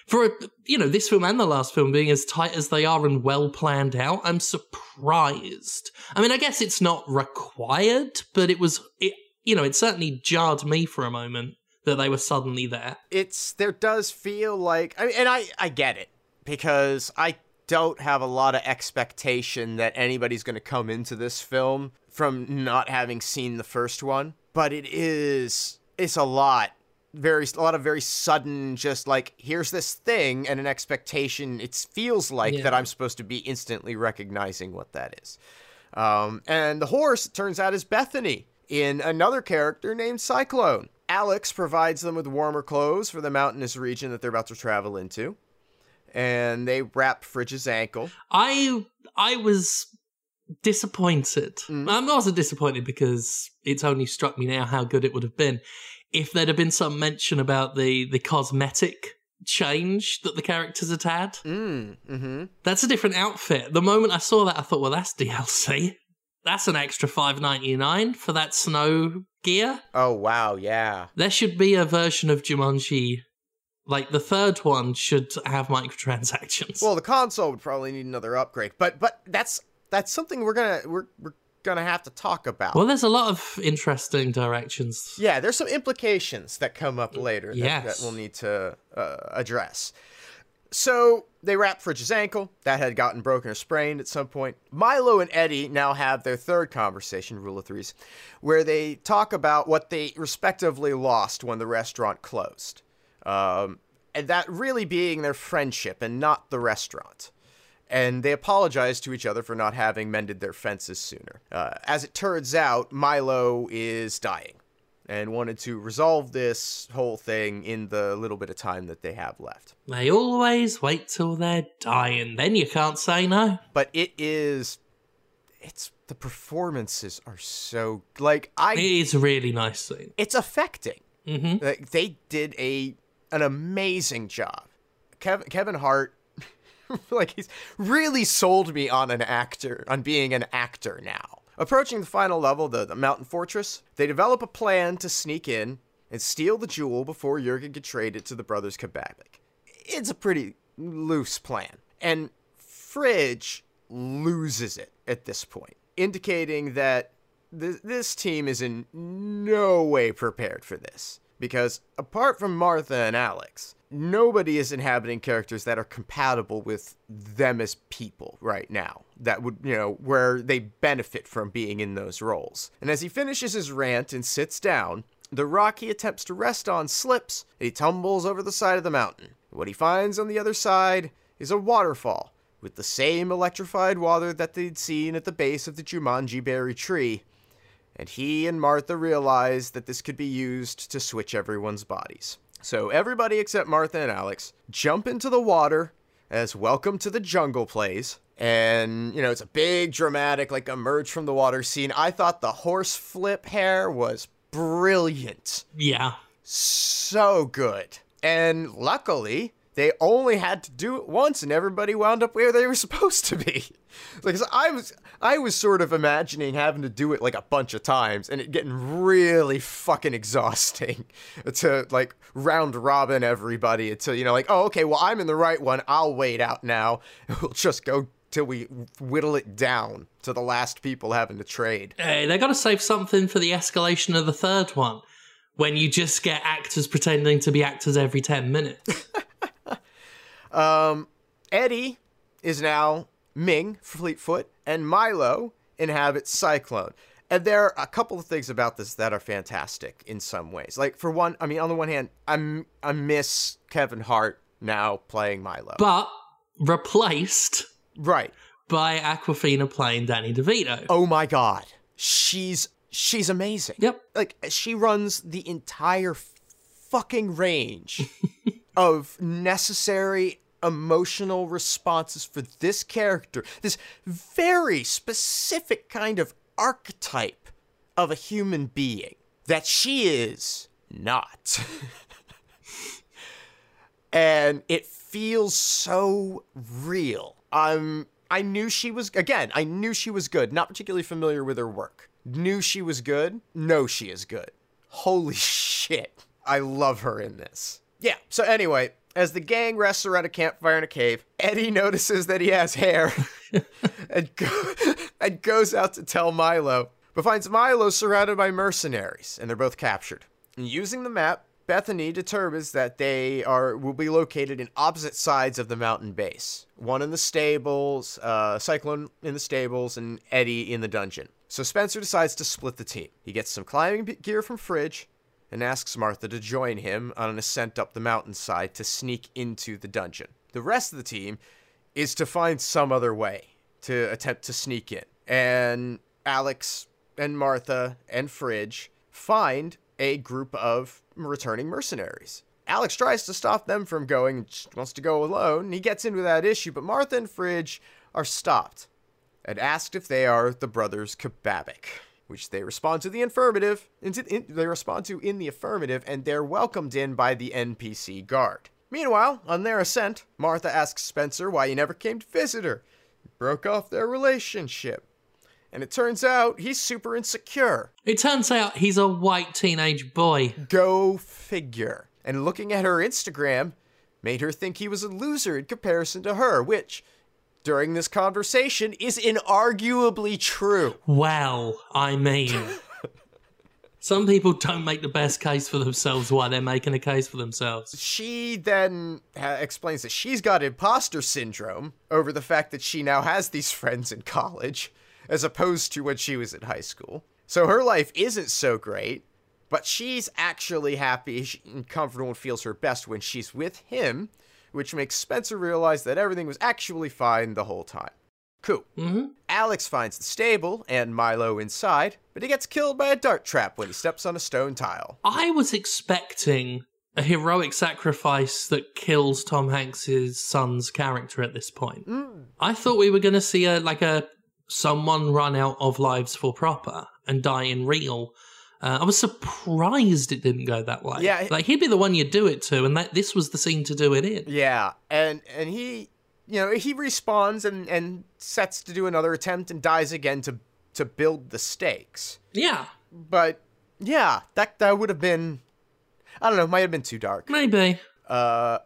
for a, you know, this film and the last film being as tight as they are and well planned out. I'm surprised. I mean, I guess it's not required, but it was, it you know, it certainly jarred me for a moment that they were suddenly there. It's there does feel like I mean, and I I get it because I don't have a lot of expectation that anybody's going to come into this film from not having seen the first one, but it is it's a lot very a lot of very sudden just like here's this thing and an expectation it feels like Yeah. that I'm supposed to be instantly recognizing what that is. Um, and the horse, it turns out, is Bethany in another character named Cyclone. Alex provides them with warmer clothes for the mountainous region that they're about to travel into. And they wrap Fridge's ankle. I I was disappointed. Mm. I'm also disappointed because it's only struck me now how good it would have been if there'd have been some mention about the the cosmetic change that the characters had had. Mm, mm-hmm. That's a different outfit. The moment I saw that, I thought, well, that's DLC. That's an extra five ninety nine for that snow gear. Oh, wow, yeah. There should be a version of Jumanji, like the third one, should have microtransactions. Well, the console would probably need another upgrade, but but that's that's something we're gonna we're we're gonna have to talk about. well, there's a lot of interesting directions. Yeah, there's some implications that come up later that, that we'll need to uh, address. So they wrap Fridge's ankle. That had gotten broken or sprained at some point. Milo and Eddie now have their third conversation, rule of threes, where they talk about what they respectively lost when the restaurant closed. Um, and that really being their friendship and not the restaurant and they apologize to each other for not having mended their fences sooner. Uh, as it turns out, Milo is dying and wanted to resolve this whole thing in the little bit of time that they have left. They always wait till they're dying, then you can't say no. But it is. It's. The performances are so. Like, I. It is a really nice scene. it's affecting. hmm Like, they did a an amazing job. Kevin Kevin Hart, like he's really sold me on an actor, on being an actor now. Approaching the final level, the, the mountain fortress, they develop a plan to sneak in and steal the jewel before Jurgen can trade it to the brothers Kababik. It's a pretty loose plan, and Fridge loses it at this point, indicating that th- this team is in no way prepared for this. Because apart from Martha and Alex, nobody is inhabiting characters that are compatible with them as people right now. That would, you know, where they benefit from being in those roles. And as he finishes his rant and sits down, the rock he attempts to rest on slips and he tumbles over the side of the mountain. What he finds on the other side is a waterfall with the same electrified water that they'd seen at the base of the Jumanji berry tree and he and Martha realize that this could be used to switch everyone's bodies. So everybody except Martha and Alex jump into the water as Welcome to the Jungle plays. And, you know, it's a big, dramatic, like, emerge from the water scene. I thought the horse flip hair was brilliant. Yeah. So good. And luckily, they only had to do it once and everybody wound up where they were supposed to be. Like so I was I was sort of imagining having to do it like a bunch of times and it getting really fucking exhausting to like round robin everybody until you know like oh okay well I'm in the right one I'll wait out now we'll just go till we whittle it down to the last people having to trade. Hey, they got to save something for the escalation of the third one, when you just get actors pretending to be actors every 10 minutes. Um, Eddie is now Ming Fleetfoot, and Milo inhabits Cyclone. And there are a couple of things about this that are fantastic in some ways. Like for one, I mean, on the one hand, I'm I miss Kevin Hart now playing Milo. but replaced right. by Awkwafina playing Danny DeVito. Oh my god. She's she's amazing. Yep. Like she runs the entire fucking range of necessary emotional responses for this character. This very specific kind of archetype of a human being that she is not. and it feels so real. Um I knew she was again, I knew she was good, not particularly familiar with her work. Knew she was good? No, she is good. Holy shit. I love her in this. Yeah, so anyway, as the gang rests around a campfire in a cave, Eddie notices that he has hair and, go- and goes out to tell Milo, but finds Milo surrounded by mercenaries, and they're both captured. And using the map, Bethany determines that they are will be located in opposite sides of the mountain base. One in the stables, uh, Cyclone in the stables, and Eddie in the dungeon. So Spencer decides to split the team. He gets some climbing gear from Fridge and asks Martha to join him on an ascent up the mountainside to sneak into the dungeon. The rest of the team is to find some other way to attempt to sneak in. And Alex and Martha and Fridge find a group of returning mercenaries. Alex tries to stop them from going, wants to go alone. He gets into that issue, but Martha and Fridge are stopped and asked if they are the brothers Kababik, which they respond to the affirmative. They respond to in the affirmative, and they're welcomed in by the NPC guard. Meanwhile, on their ascent, Martha asks Spencer why he never came to visit her. He broke off their relationship. And it turns out he's super insecure. It turns out he's a white teenage boy. Go figure. And looking at her Instagram made her think he was a loser in comparison to her, which, during this conversation, is inarguably true. Well, I mean. Some people don't make the best case for themselves while they're making a case for themselves. She then ha- explains that she's got imposter syndrome over the fact that she now has these friends in college, as opposed to when she was in high school. So her life isn't so great, but she's actually happy and comfortable and feels her best when she's with him, which makes Spencer realize that everything was actually fine the whole time. Cool. hmm Alex finds the stable and Milo inside, but he gets killed by a dart trap when he steps on a stone tile. I was expecting a heroic sacrifice that kills Tom Hanks's son's character at this point. I thought we were going to see a like a someone run out of lives for proper and die in real. Uh, I was surprised it didn't go that way. Yeah. like he'd be the one you'd do it to, and that this was the scene to do it in. Yeah, and and he, you know, he respawns and and sets to do another attempt and dies again to to build the stakes. Yeah, But yeah, that that would have been, I don't know, might have been too dark. maybe. Uh,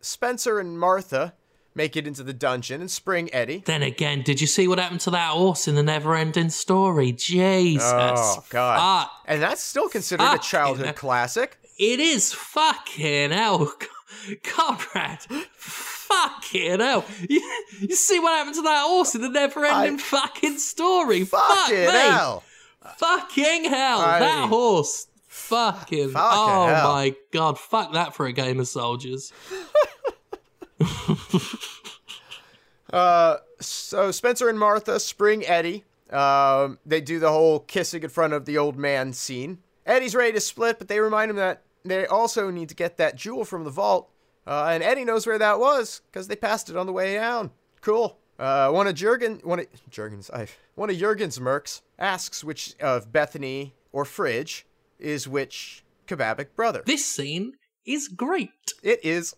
Spencer and Martha make it into the dungeon and spring Eddie. Then again, did you see what happened to that horse in the never-ending story? Jesus, Oh God! fuck. And that's still considered a Fuck. childhood classic. It is fucking hell, comrade. Fucking hell. You, you see what happened to that horse in the never-ending I- fucking story? Fuck Fucking me. hell! Fucking hell. I- that horse. Fucking. Fucking oh hell. my god. Fuck that for a game of soldiers. Uh, so Spencer and Martha spring Eddie. Um, they do the whole kissing in front of the old man scene. Eddie's ready to split, but they remind him that they also need to get that jewel from the vault. Uh, and Eddie knows where that was because they passed it on the way down. Cool. Uh, one of Jurgen, one of Jurgen's, I, one of Jurgen's mercs asks which of Bethany or Fridge is which Kababik brother. This scene is great. It is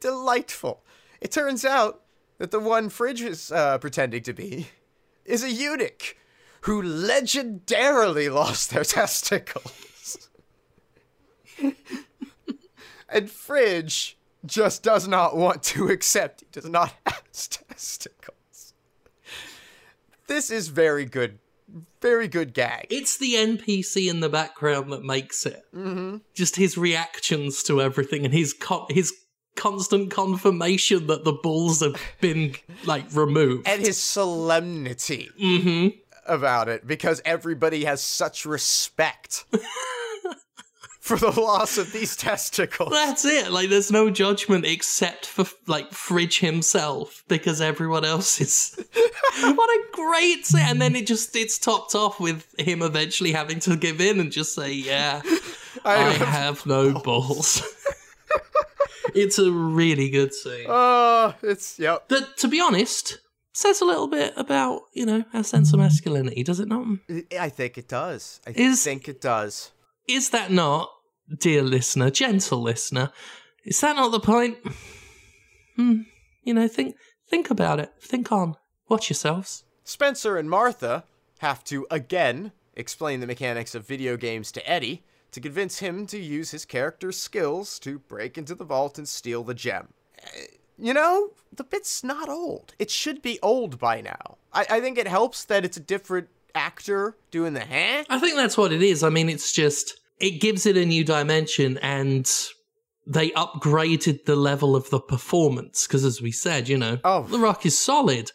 delightful. It turns out that the one Fridge is uh, pretending to be is a eunuch who legendarily lost their testicles. and Fridge just does not want to accept he does not have testicles. This is very good, very good gag. It's the NPC in the background that makes it. Mm-hmm. Just his reactions to everything and his co- his constant confirmation that the balls have been like removed. And his solemnity hmm about it because everybody has such respect for the loss of these testicles. That's it. Like, there's no judgment except for like Fridge himself because everyone else is. what a great scene! And then it just it's topped off with him eventually having to give in and just say, "Yeah, I have no balls." it's a really good scene. Oh, it's yep. That, to be honest, says a little bit about you know our sense of masculinity, does it not? I think it does. I Is- think it does. Is that not, dear listener, gentle listener? Is that not the point? Hmm. You know, think think about it. Think on. Watch yourselves. Spencer and Martha have to again explain the mechanics of video games to Eddie to convince him to use his character's skills to break into the vault and steal the gem. Uh, You know, the bit's not old. It should be old by now. I, I think it helps that it's a different actor doing the huh? I think that's what it is. I mean, it's just it gives it a new dimension, and they upgraded the level of the performance because, as we said, you know, Oh. the Rock is solid,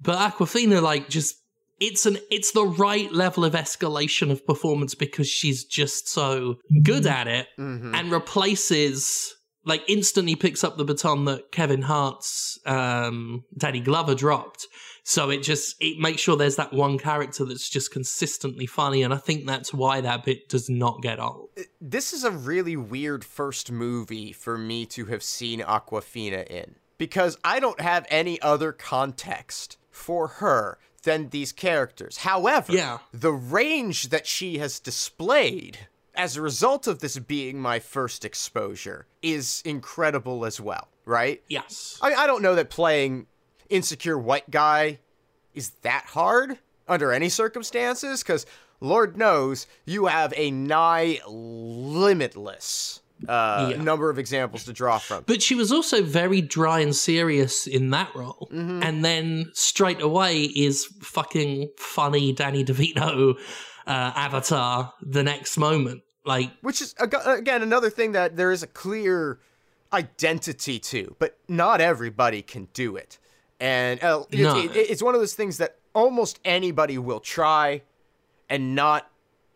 but Awkwafina like just. It's an it's the right level of escalation of performance because she's just so good at it Mm-hmm. and replaces like instantly picks up the baton that Kevin Hart's um, Danny Glover dropped. So it just it makes sure there's that one character that's just consistently funny, and I think that's why that bit does not get old. this is a really weird first movie for me to have seen Awkwafina in because I don't have any other context for her than these characters. However, Yeah. the range that she has displayed as a result of this being my first exposure is incredible as well, right? Yes, I, I don't know that playing insecure white guy is that hard under any circumstances, because Lord knows you have a nigh limitless uh, Yeah. number of examples to draw from. but she was also very dry and serious in that role, Mm-hmm. and then straight away is fucking funny Danny DeVito uh, avatar the next moment. Like Which is, again, another thing that there is a clear identity to, but not everybody can do it. And uh, No. it- it's one of those things that almost anybody will try and not,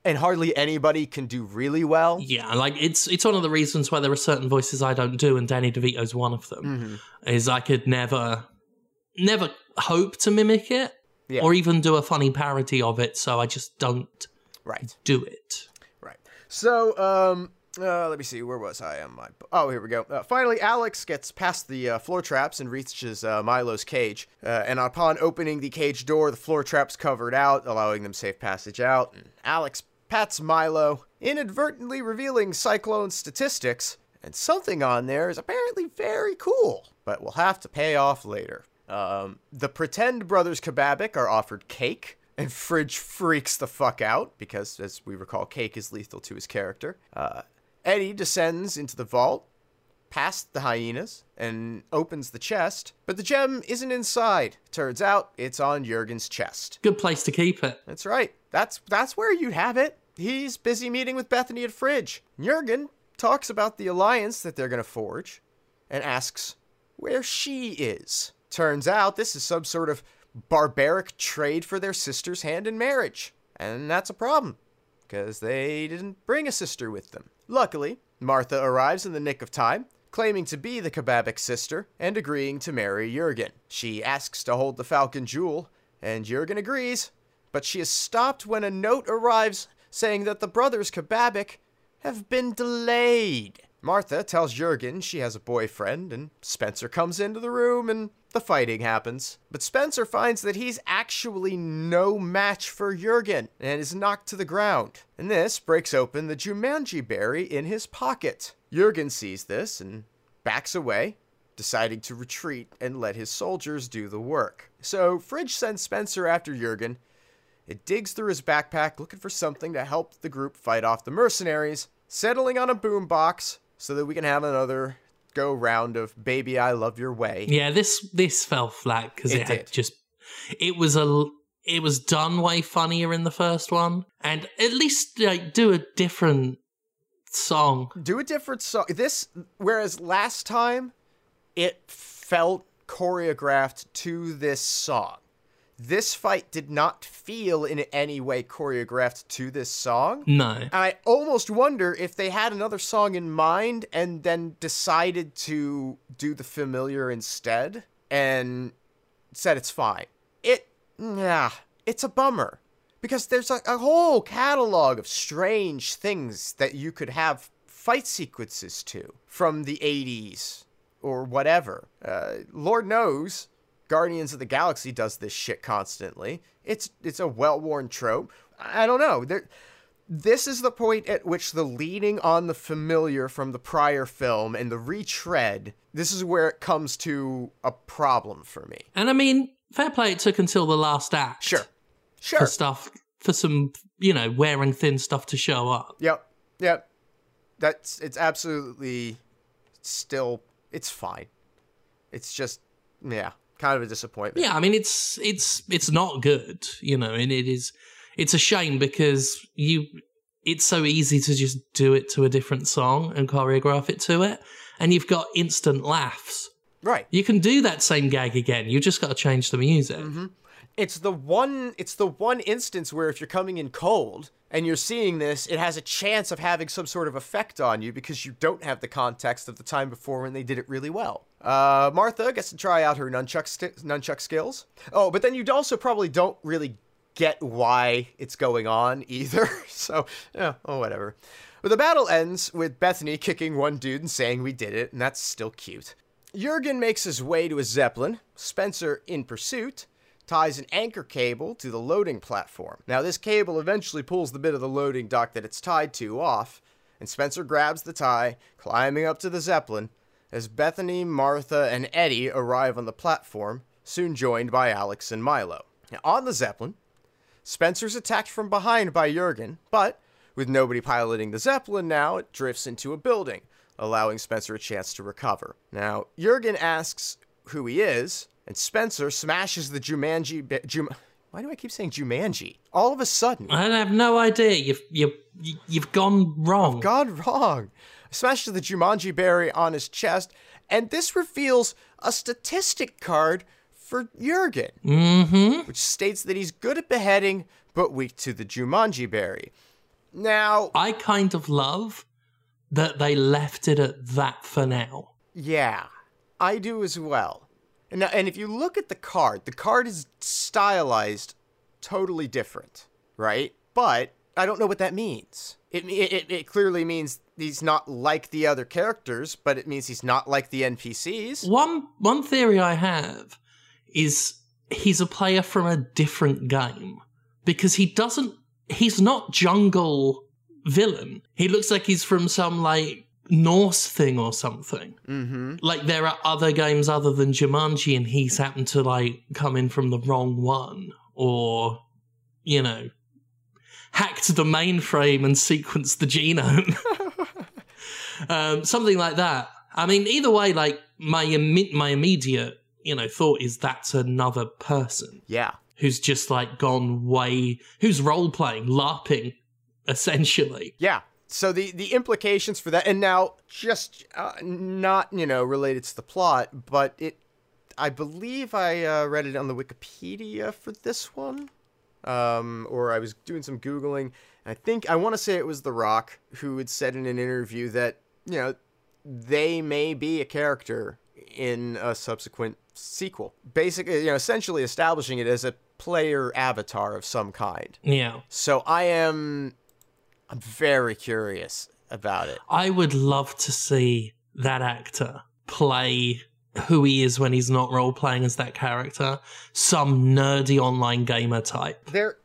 and hardly anybody can do really well. Yeah, like it's it's one of the reasons why there are certain voices I don't do, and Danny DeVito's one of them. Mm-hmm. Is I could never, never hope to mimic it, Yeah. or even do a funny parody of it. So I just don't Right. do it. Right. So, um, uh, let me see. Where was I on my? Oh, here we go. Uh, finally, Alex gets past the uh, floor traps and reaches uh, Milo's cage. Uh, and upon opening the cage door, the floor traps covered out, allowing them safe passage out. And Alex pats Milo, inadvertently revealing Cyclone's statistics. And something on there is apparently very cool, but will have to pay off later. Um, the pretend brothers Kababik are offered cake, and Fridge freaks the fuck out because, as we recall, cake is lethal to his character. Uh, Eddie descends into the vault, past the hyenas, and opens the chest, but the gem isn't inside. Turns out it's on Jurgen's chest. Good place to keep it. That's right. That's that's where you'd have it. He's busy meeting with Bethany at Fridge. Jurgen talks about the alliance that they're gonna forge, and asks where she is. Turns out this is some sort of barbaric trade for their sister's hand in marriage, and that's a problem because they didn't bring a sister with them. Luckily, Martha arrives in the nick of time, claiming to be the Kababik sister and agreeing to marry Jurgen. She asks to hold the Falcon Jewel, and Jurgen agrees, but she is stopped when a note arrives saying that the brothers Kababik have been delayed. Martha tells Jurgen she has a boyfriend, and Spencer comes into the room and the fighting happens. But Spencer finds that he's actually no match for Jurgen and is knocked to the ground. And this breaks open the Jumanji berry in his pocket. Jurgen sees this and backs away, deciding to retreat and let his soldiers do the work. So Fridge sends Spencer after Jurgen. It digs through his backpack looking for something to help the group fight off the mercenaries, settling on a boombox so that we can have another go round of Baby I Love Your Way. Yeah, this this fell flat because It it, had just it was a it was done way funnier in the first one, and at least like do a different song. Do a different song. This, whereas last time, it felt choreographed to this song. This fight did not feel in any way choreographed to this song. No, And I almost wonder if they had another song in mind and then decided to do the familiar instead and said it's fine. It, yeah, it's a bummer because there's a, a whole catalog of strange things that you could have fight sequences to from the 80s or whatever. Uh, Lord knows Guardians of the Galaxy does this shit constantly. It's it's a well-worn trope. I don't know. There this is the point at which the leaning on the familiar from the prior film and the retread, this is where it comes to a problem for me. and I mean, fair play. It took until the last act, Sure. Sure. for stuff for some you know wearing thin stuff to show up. Yep. Yep. That's it's absolutely still it's fine. It's just yeah, kind of a disappointment. Yeah, I mean it's it's it's not good, you know, and it is it's a shame because you it's so easy to just do it to a different song and choreograph it to it and you've got instant laughs. Right. You can do that same gag again. You just got to change the music. Mm-hmm. It's the one it's the one instance where if you're coming in cold and you're seeing this, it has a chance of having some sort of effect on you because you don't have the context of the time before when they did it really well. Uh, Martha gets to try out her nunchuck sti- nunchuck skills. Oh, but then you also probably don't really get why it's going on either. so, yeah, oh whatever. But the battle ends with Bethany kicking one dude and saying we did it, and that's still cute. Jurgen makes his way to a zeppelin. Spencer, in pursuit, ties an anchor cable to the loading platform. Now, this cable eventually pulls the bit of the loading dock that it's tied to off, and Spencer grabs the tie, climbing up to the zeppelin, as Bethany, Martha, and Eddie arrive on the platform, soon joined by Alex and Milo. Now, on the zeppelin, Spencer's attacked from behind by Jurgen, but with nobody piloting the Zeppelin now, it drifts into a building, allowing Spencer a chance to recover. Now, Jurgen asks who he is, and Spencer smashes the Jumanji. Ba- Jum- Why do I keep saying Jumanji? All of a sudden, I have no idea. You've you've you've gone wrong. gone wrong. Smashes the Jumanji berry on his chest, and this reveals a statistic card for Jurgen, mm-hmm. which states that he's good at beheading but weak to the Jumanji berry. Now, I kind of love that they left it at that for now. Yeah, I do as well. And, now, and if you look at the card, the card is stylized totally different, right? But I don't know what that means. It, it, it clearly means he's not like the other characters, but it means he's not like the NPCs. One one theory I have is he's a player from a different game because he doesn't he's not jungle villain. He looks like he's from some like Norse thing or something. Mm-hmm. Like there are other games other than Jumanji and he's happened to like come in from the wrong one or you know hacked the mainframe and sequenced the genome. um, something like that. I mean, either way, like my imme- my immediate you know thought is that's another person Yeah. who's just like gone way who's role playing, larping, essentially. Yeah. So the the implications for that, and now just uh, not you know related to the plot, but it, I believe I uh, read it on the Wikipedia for this one, um, or I was doing some googling. I think I want to say it was The Rock who had said in an interview that you know they may be a character in a subsequent sequel, basically you know essentially establishing it as a player avatar of some kind. Yeah. So I am I'm very curious about it. I would love to see that actor play who he is when he's not role playing as that character. Some nerdy online gamer type. There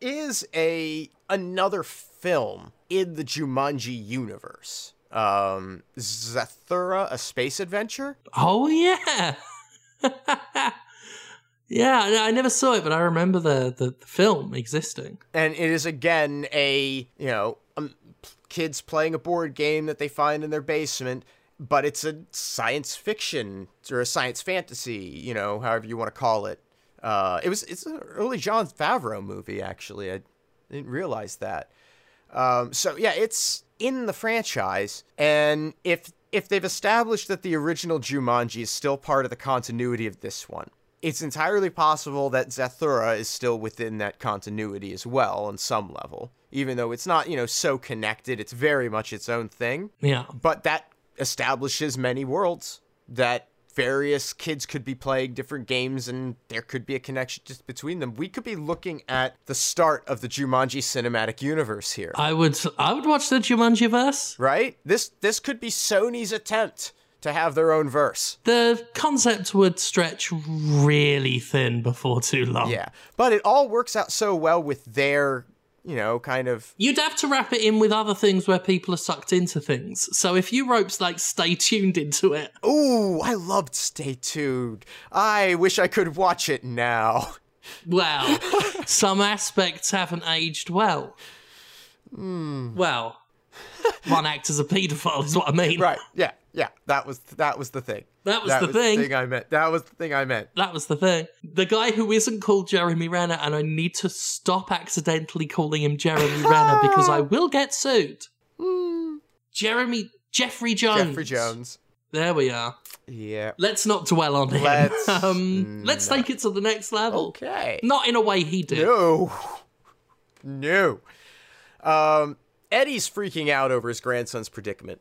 is a another film in the Jumanji universe. Um Zathura, a space adventure? Oh, yeah. yeah, I never saw it, but I remember the, the, the film existing. And it is again a, you know, um, kids playing a board game that they find in their basement, but it's a science fiction or a science fantasy, you know, however you want to call it. Uh, it was it's an early Jon Favreau movie actually. I didn't realize that. Um, so yeah, it's in the franchise, and if if they've established that the original Jumanji is still part of the continuity of this one, it's entirely possible that Zathura is still within that continuity as well on some level. Even though it's not, you know, so connected, it's very much its own thing. Yeah. But that establishes many worlds that various kids could be playing different games and there could be a connection just between them. We could be looking at the start of the Jumanji cinematic universe here. I would I would watch the Jumanji verse. Right? This this could be Sony's attempt to have their own verse. The concept would stretch really thin before too long. Yeah. But it all works out so well with their you know, kind of. You'd have to wrap it in with other things where people are sucked into things. So if you ropes like stay tuned into it. Ooh, I loved Stay Tuned. I wish I could watch it now. Well, some aspects haven't aged well. Hmm. Well, one actor's a paedophile is what I mean. Right. Yeah. Yeah. That was that was the thing. That was the thing. I meant. That was the thing I meant. That was the thing. The guy who isn't called Jeremy Renner, and I need to stop accidentally calling him Jeremy Renner because I will get sued. Jeremy Jeffrey Jones. Jeffrey Jones. There we are. Yeah. Let's not dwell on him. Let's um, let's take it to the next level. Okay. Not in a way he did. No. No. Um, Eddie's freaking out over his grandson's predicament,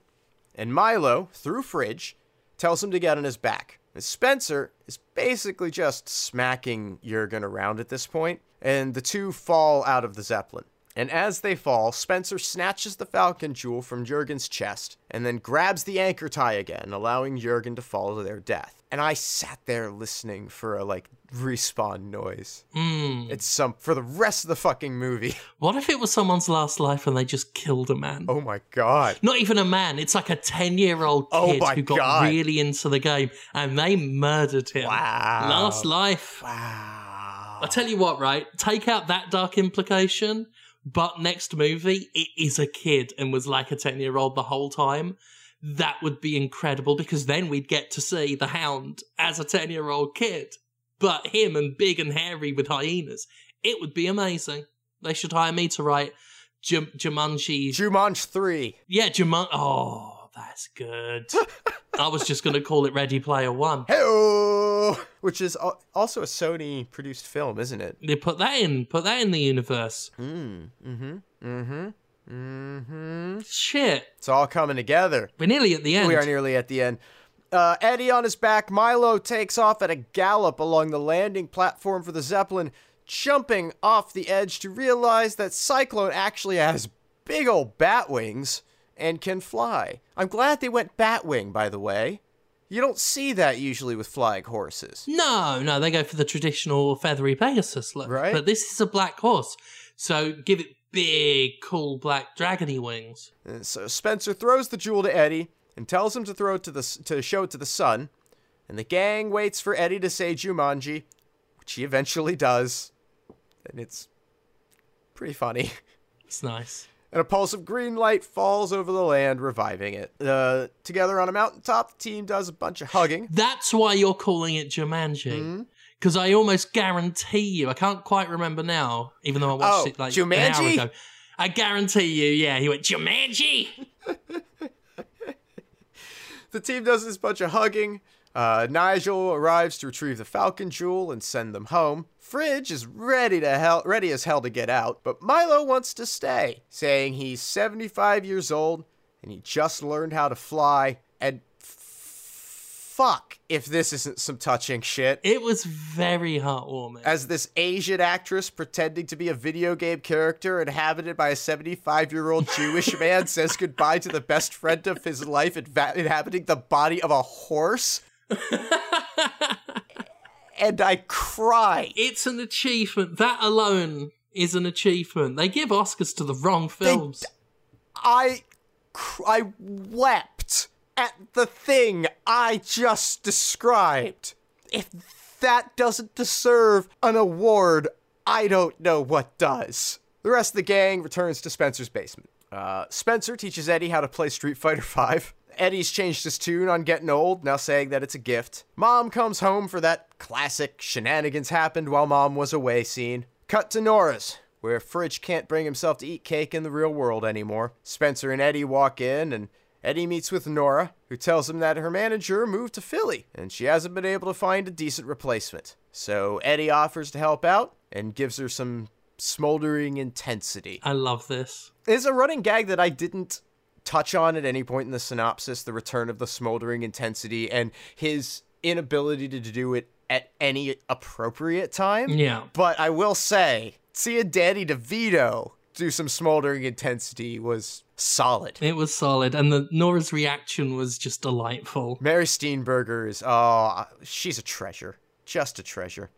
and Milo, through Fridge, tells him to get on his back. And Spencer is basically just smacking Jurgen around at this point, and the two fall out of the Zeppelin. And as they fall, Spencer snatches the Falcon Jewel from Jurgen's chest and then grabs the anchor tie again, allowing Jurgen to fall to their death. And I sat there listening for a like respawn noise. Hmm. It's some for the rest of the fucking movie. What if it was someone's last life and they just killed a man? Oh my god. Not even a man. It's like a ten-year-old Oh kid my who got God. really into the game and they murdered him. Wow. Last life. Wow. I tell you what, right? Take out that dark implication, but next movie, it is a kid and was like a 10 year old the whole time. That would be incredible because then we'd get to see the hound as a 10 year old kid, but him and big and hairy with hyenas. It would be amazing. They should hire me to write Jum- Jumanji. Jumanji 3. yeah, Jumanji. Oh, that's good. I was just going to call it Ready Player One. Hey, which is also a Sony produced film, isn't it? They put that in, put that in the universe. Mm-hmm. Mm hmm. Shit. It's all coming together. We're nearly at the end. We are nearly at the end. Uh, Eddie on his back, Milo takes off at a gallop along the landing platform for the Zeppelin, jumping off the edge to realize that Cyclone actually has big old bat wings and can fly. I'm glad they went bat wing, by the way. You don't see that usually with flying horses. No, no, they go for the traditional feathery Pegasus look. Right. But this is a black horse. So give it big, cool black dragony wings. And so Spencer throws the jewel to Eddie and tells him to throw it to the to show it to the sun. And the gang waits for Eddie to say Jumanji, which he eventually does. And it's pretty funny. It's nice. And a pulse of green light falls over the land, reviving it. Uh, together on a mountaintop, the team does a bunch of hugging. That's why you're calling it Jumanji. Mm-hmm. Because I almost guarantee you, I can't quite remember now, even though I watched Oh, it like an hour Jumanji? ago. I guarantee you, yeah, he went, Jumanji! The team does this bunch of hugging. Uh, Nigel arrives to retrieve the Falcon Jewel and send them home. Fridge is ready to hell, ready as hell to get out, but Milo wants to stay, saying he's 75 years old and he just learned how to fly. And f- fuck if this isn't some touching shit. It was very heartwarming. As this Asian actress pretending to be a video game character inhabited by a 75 year old Jewish man says goodbye to the best friend of his life, inhabiting the body of a horse. and I cry. it's an achievement. That alone is an achievement. They give Oscars to the wrong films. I, cr- I wept at the thing I just described. If that doesn't deserve an award, I don't know what does. The rest of the gang returns to Spencer's basement. Uh, Spencer teaches Eddie how to play Street Fighter V, Eddie's changed his tune on getting old, now saying that it's a gift. Mom comes home for that classic shenanigans happened while mom was away scene. Cut to Nora's, where Fridge can't bring himself to eat cake in the real world anymore. Spencer and Eddie walk in, and Eddie meets with Nora, who tells him that her manager moved to Philly, and she hasn't been able to find a decent replacement. So Eddie offers to help out and gives her some smoldering intensity. I love this. There's a running gag that I didn't touch on at any point in the synopsis the return of the smoldering intensity and his inability to do it at any appropriate time. Yeah. But I will say, seeing Danny DeVito do some smoldering intensity was solid. It was solid, and the Nora's reaction was just delightful. Mary Steenburgen is, oh, she's a treasure. Just a treasure.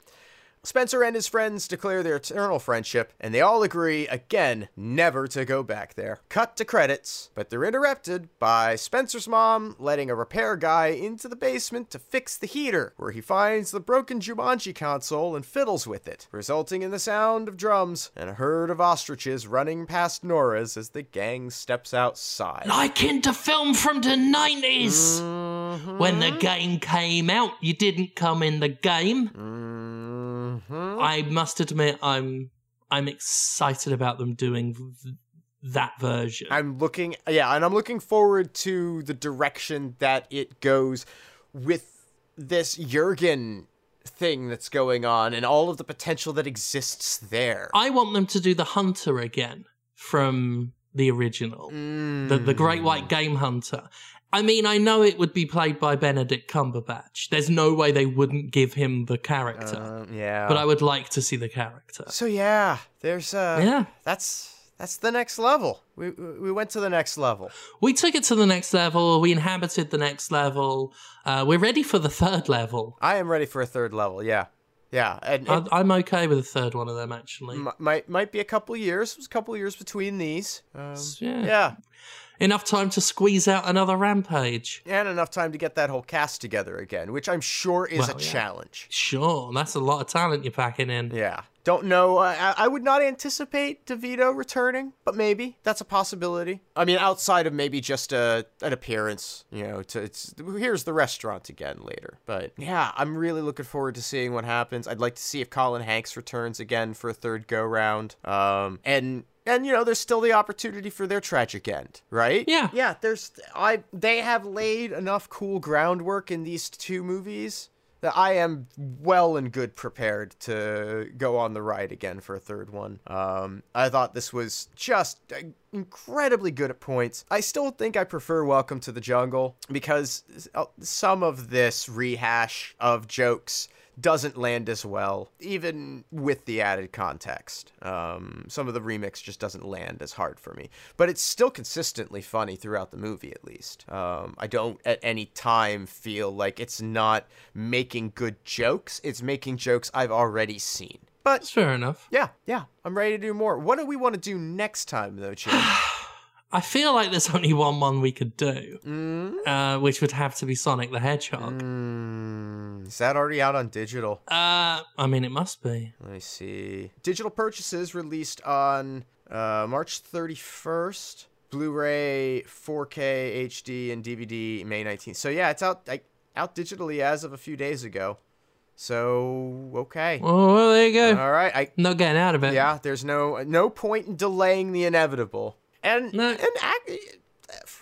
Spencer and his friends declare their eternal friendship, and they all agree, again, never to go back there. Cut to credits, but they're interrupted by Spencer's mom letting a repair guy into the basement to fix the heater, where he finds the broken Jumanji console and fiddles with it, resulting in the sound of drums and a herd of ostriches running past Nora's as the gang steps outside. Like in the film from the 90s! Mm-hmm. When the game came out, you didn't come in the game. Mhm. I must admit, I'm I'm excited about them doing th- that version. I'm looking, yeah, and I'm looking forward to the direction that it goes with this Jurgen thing that's going on and all of the potential that exists there. I want them to do the hunter again from the original, Mm. the the Great White Game Hunter. I mean, I know it would be played by Benedict Cumberbatch. There's no way they wouldn't give him the character, Uh, yeah. but I would like to see the character. so yeah, there's uh Yeah. that's that's the next level. We we went to the next level. We took it to the next level. We inhabited the next level. Uh, we're ready for the third level. I am ready for a third level. Yeah. Yeah, and, and I, I'm okay with a third one of them, actually. m- might might be a couple years. It was a couple years between these. Um, yeah. yeah. Enough time to squeeze out another rampage. and enough time to get that whole cast together again, which I'm sure is a yeah. challenge. Sure, that's a lot of talent you're packing in. Yeah. Don't know. I, I would not anticipate DeVito returning, but maybe that's a possibility. I mean, outside of maybe just a an appearance, you know, to it's here's the restaurant again later. But yeah, I'm really looking forward to seeing what happens. I'd like to see if Colin Hanks returns again for a third go round. Um, and and you know, there's still the opportunity for their tragic end, right? Yeah. Yeah. There's I they have laid enough cool groundwork in these two movies that I am well and good prepared to go on the ride again for a third one. Um, I thought this was just uh, incredibly good at points. I still think I prefer Welcome to the Jungle because uh, some of this rehash of jokes doesn't land as well, even with the added context. Um, some of the remix just doesn't land as hard for me, but it's still consistently funny throughout the movie, at least. Um, I don't at any time feel like it's not making good jokes, it's making jokes I've already seen. But That's fair enough. yeah, yeah, I'm ready to do more. What do we want to do next time, though, Jim? I feel like there's only one one we could do, mm? uh, which would have to be Sonic the Hedgehog. Mm, is that already out on digital? Uh, I mean, it must be. Let me see. Digital purchases released on uh, March 31st. Blu-ray, 4K, HD, and DVD May 19th. So yeah, it's out like, out digitally as of a few days ago. So okay. Oh, well, there you go. All right. I no getting out of it. yeah. There's no no point in delaying the inevitable. And No. and ac-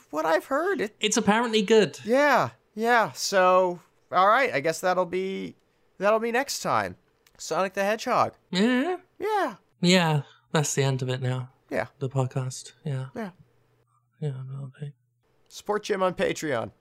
what I've heard, it, It's apparently good. yeah, yeah. So all right. I guess that'll be that'll be next time. Sonic the Hedgehog. Yeah. Yeah. Yeah. That's the end of it now. Yeah. The podcast. Yeah. Yeah. Yeah. Support Jim on Patreon.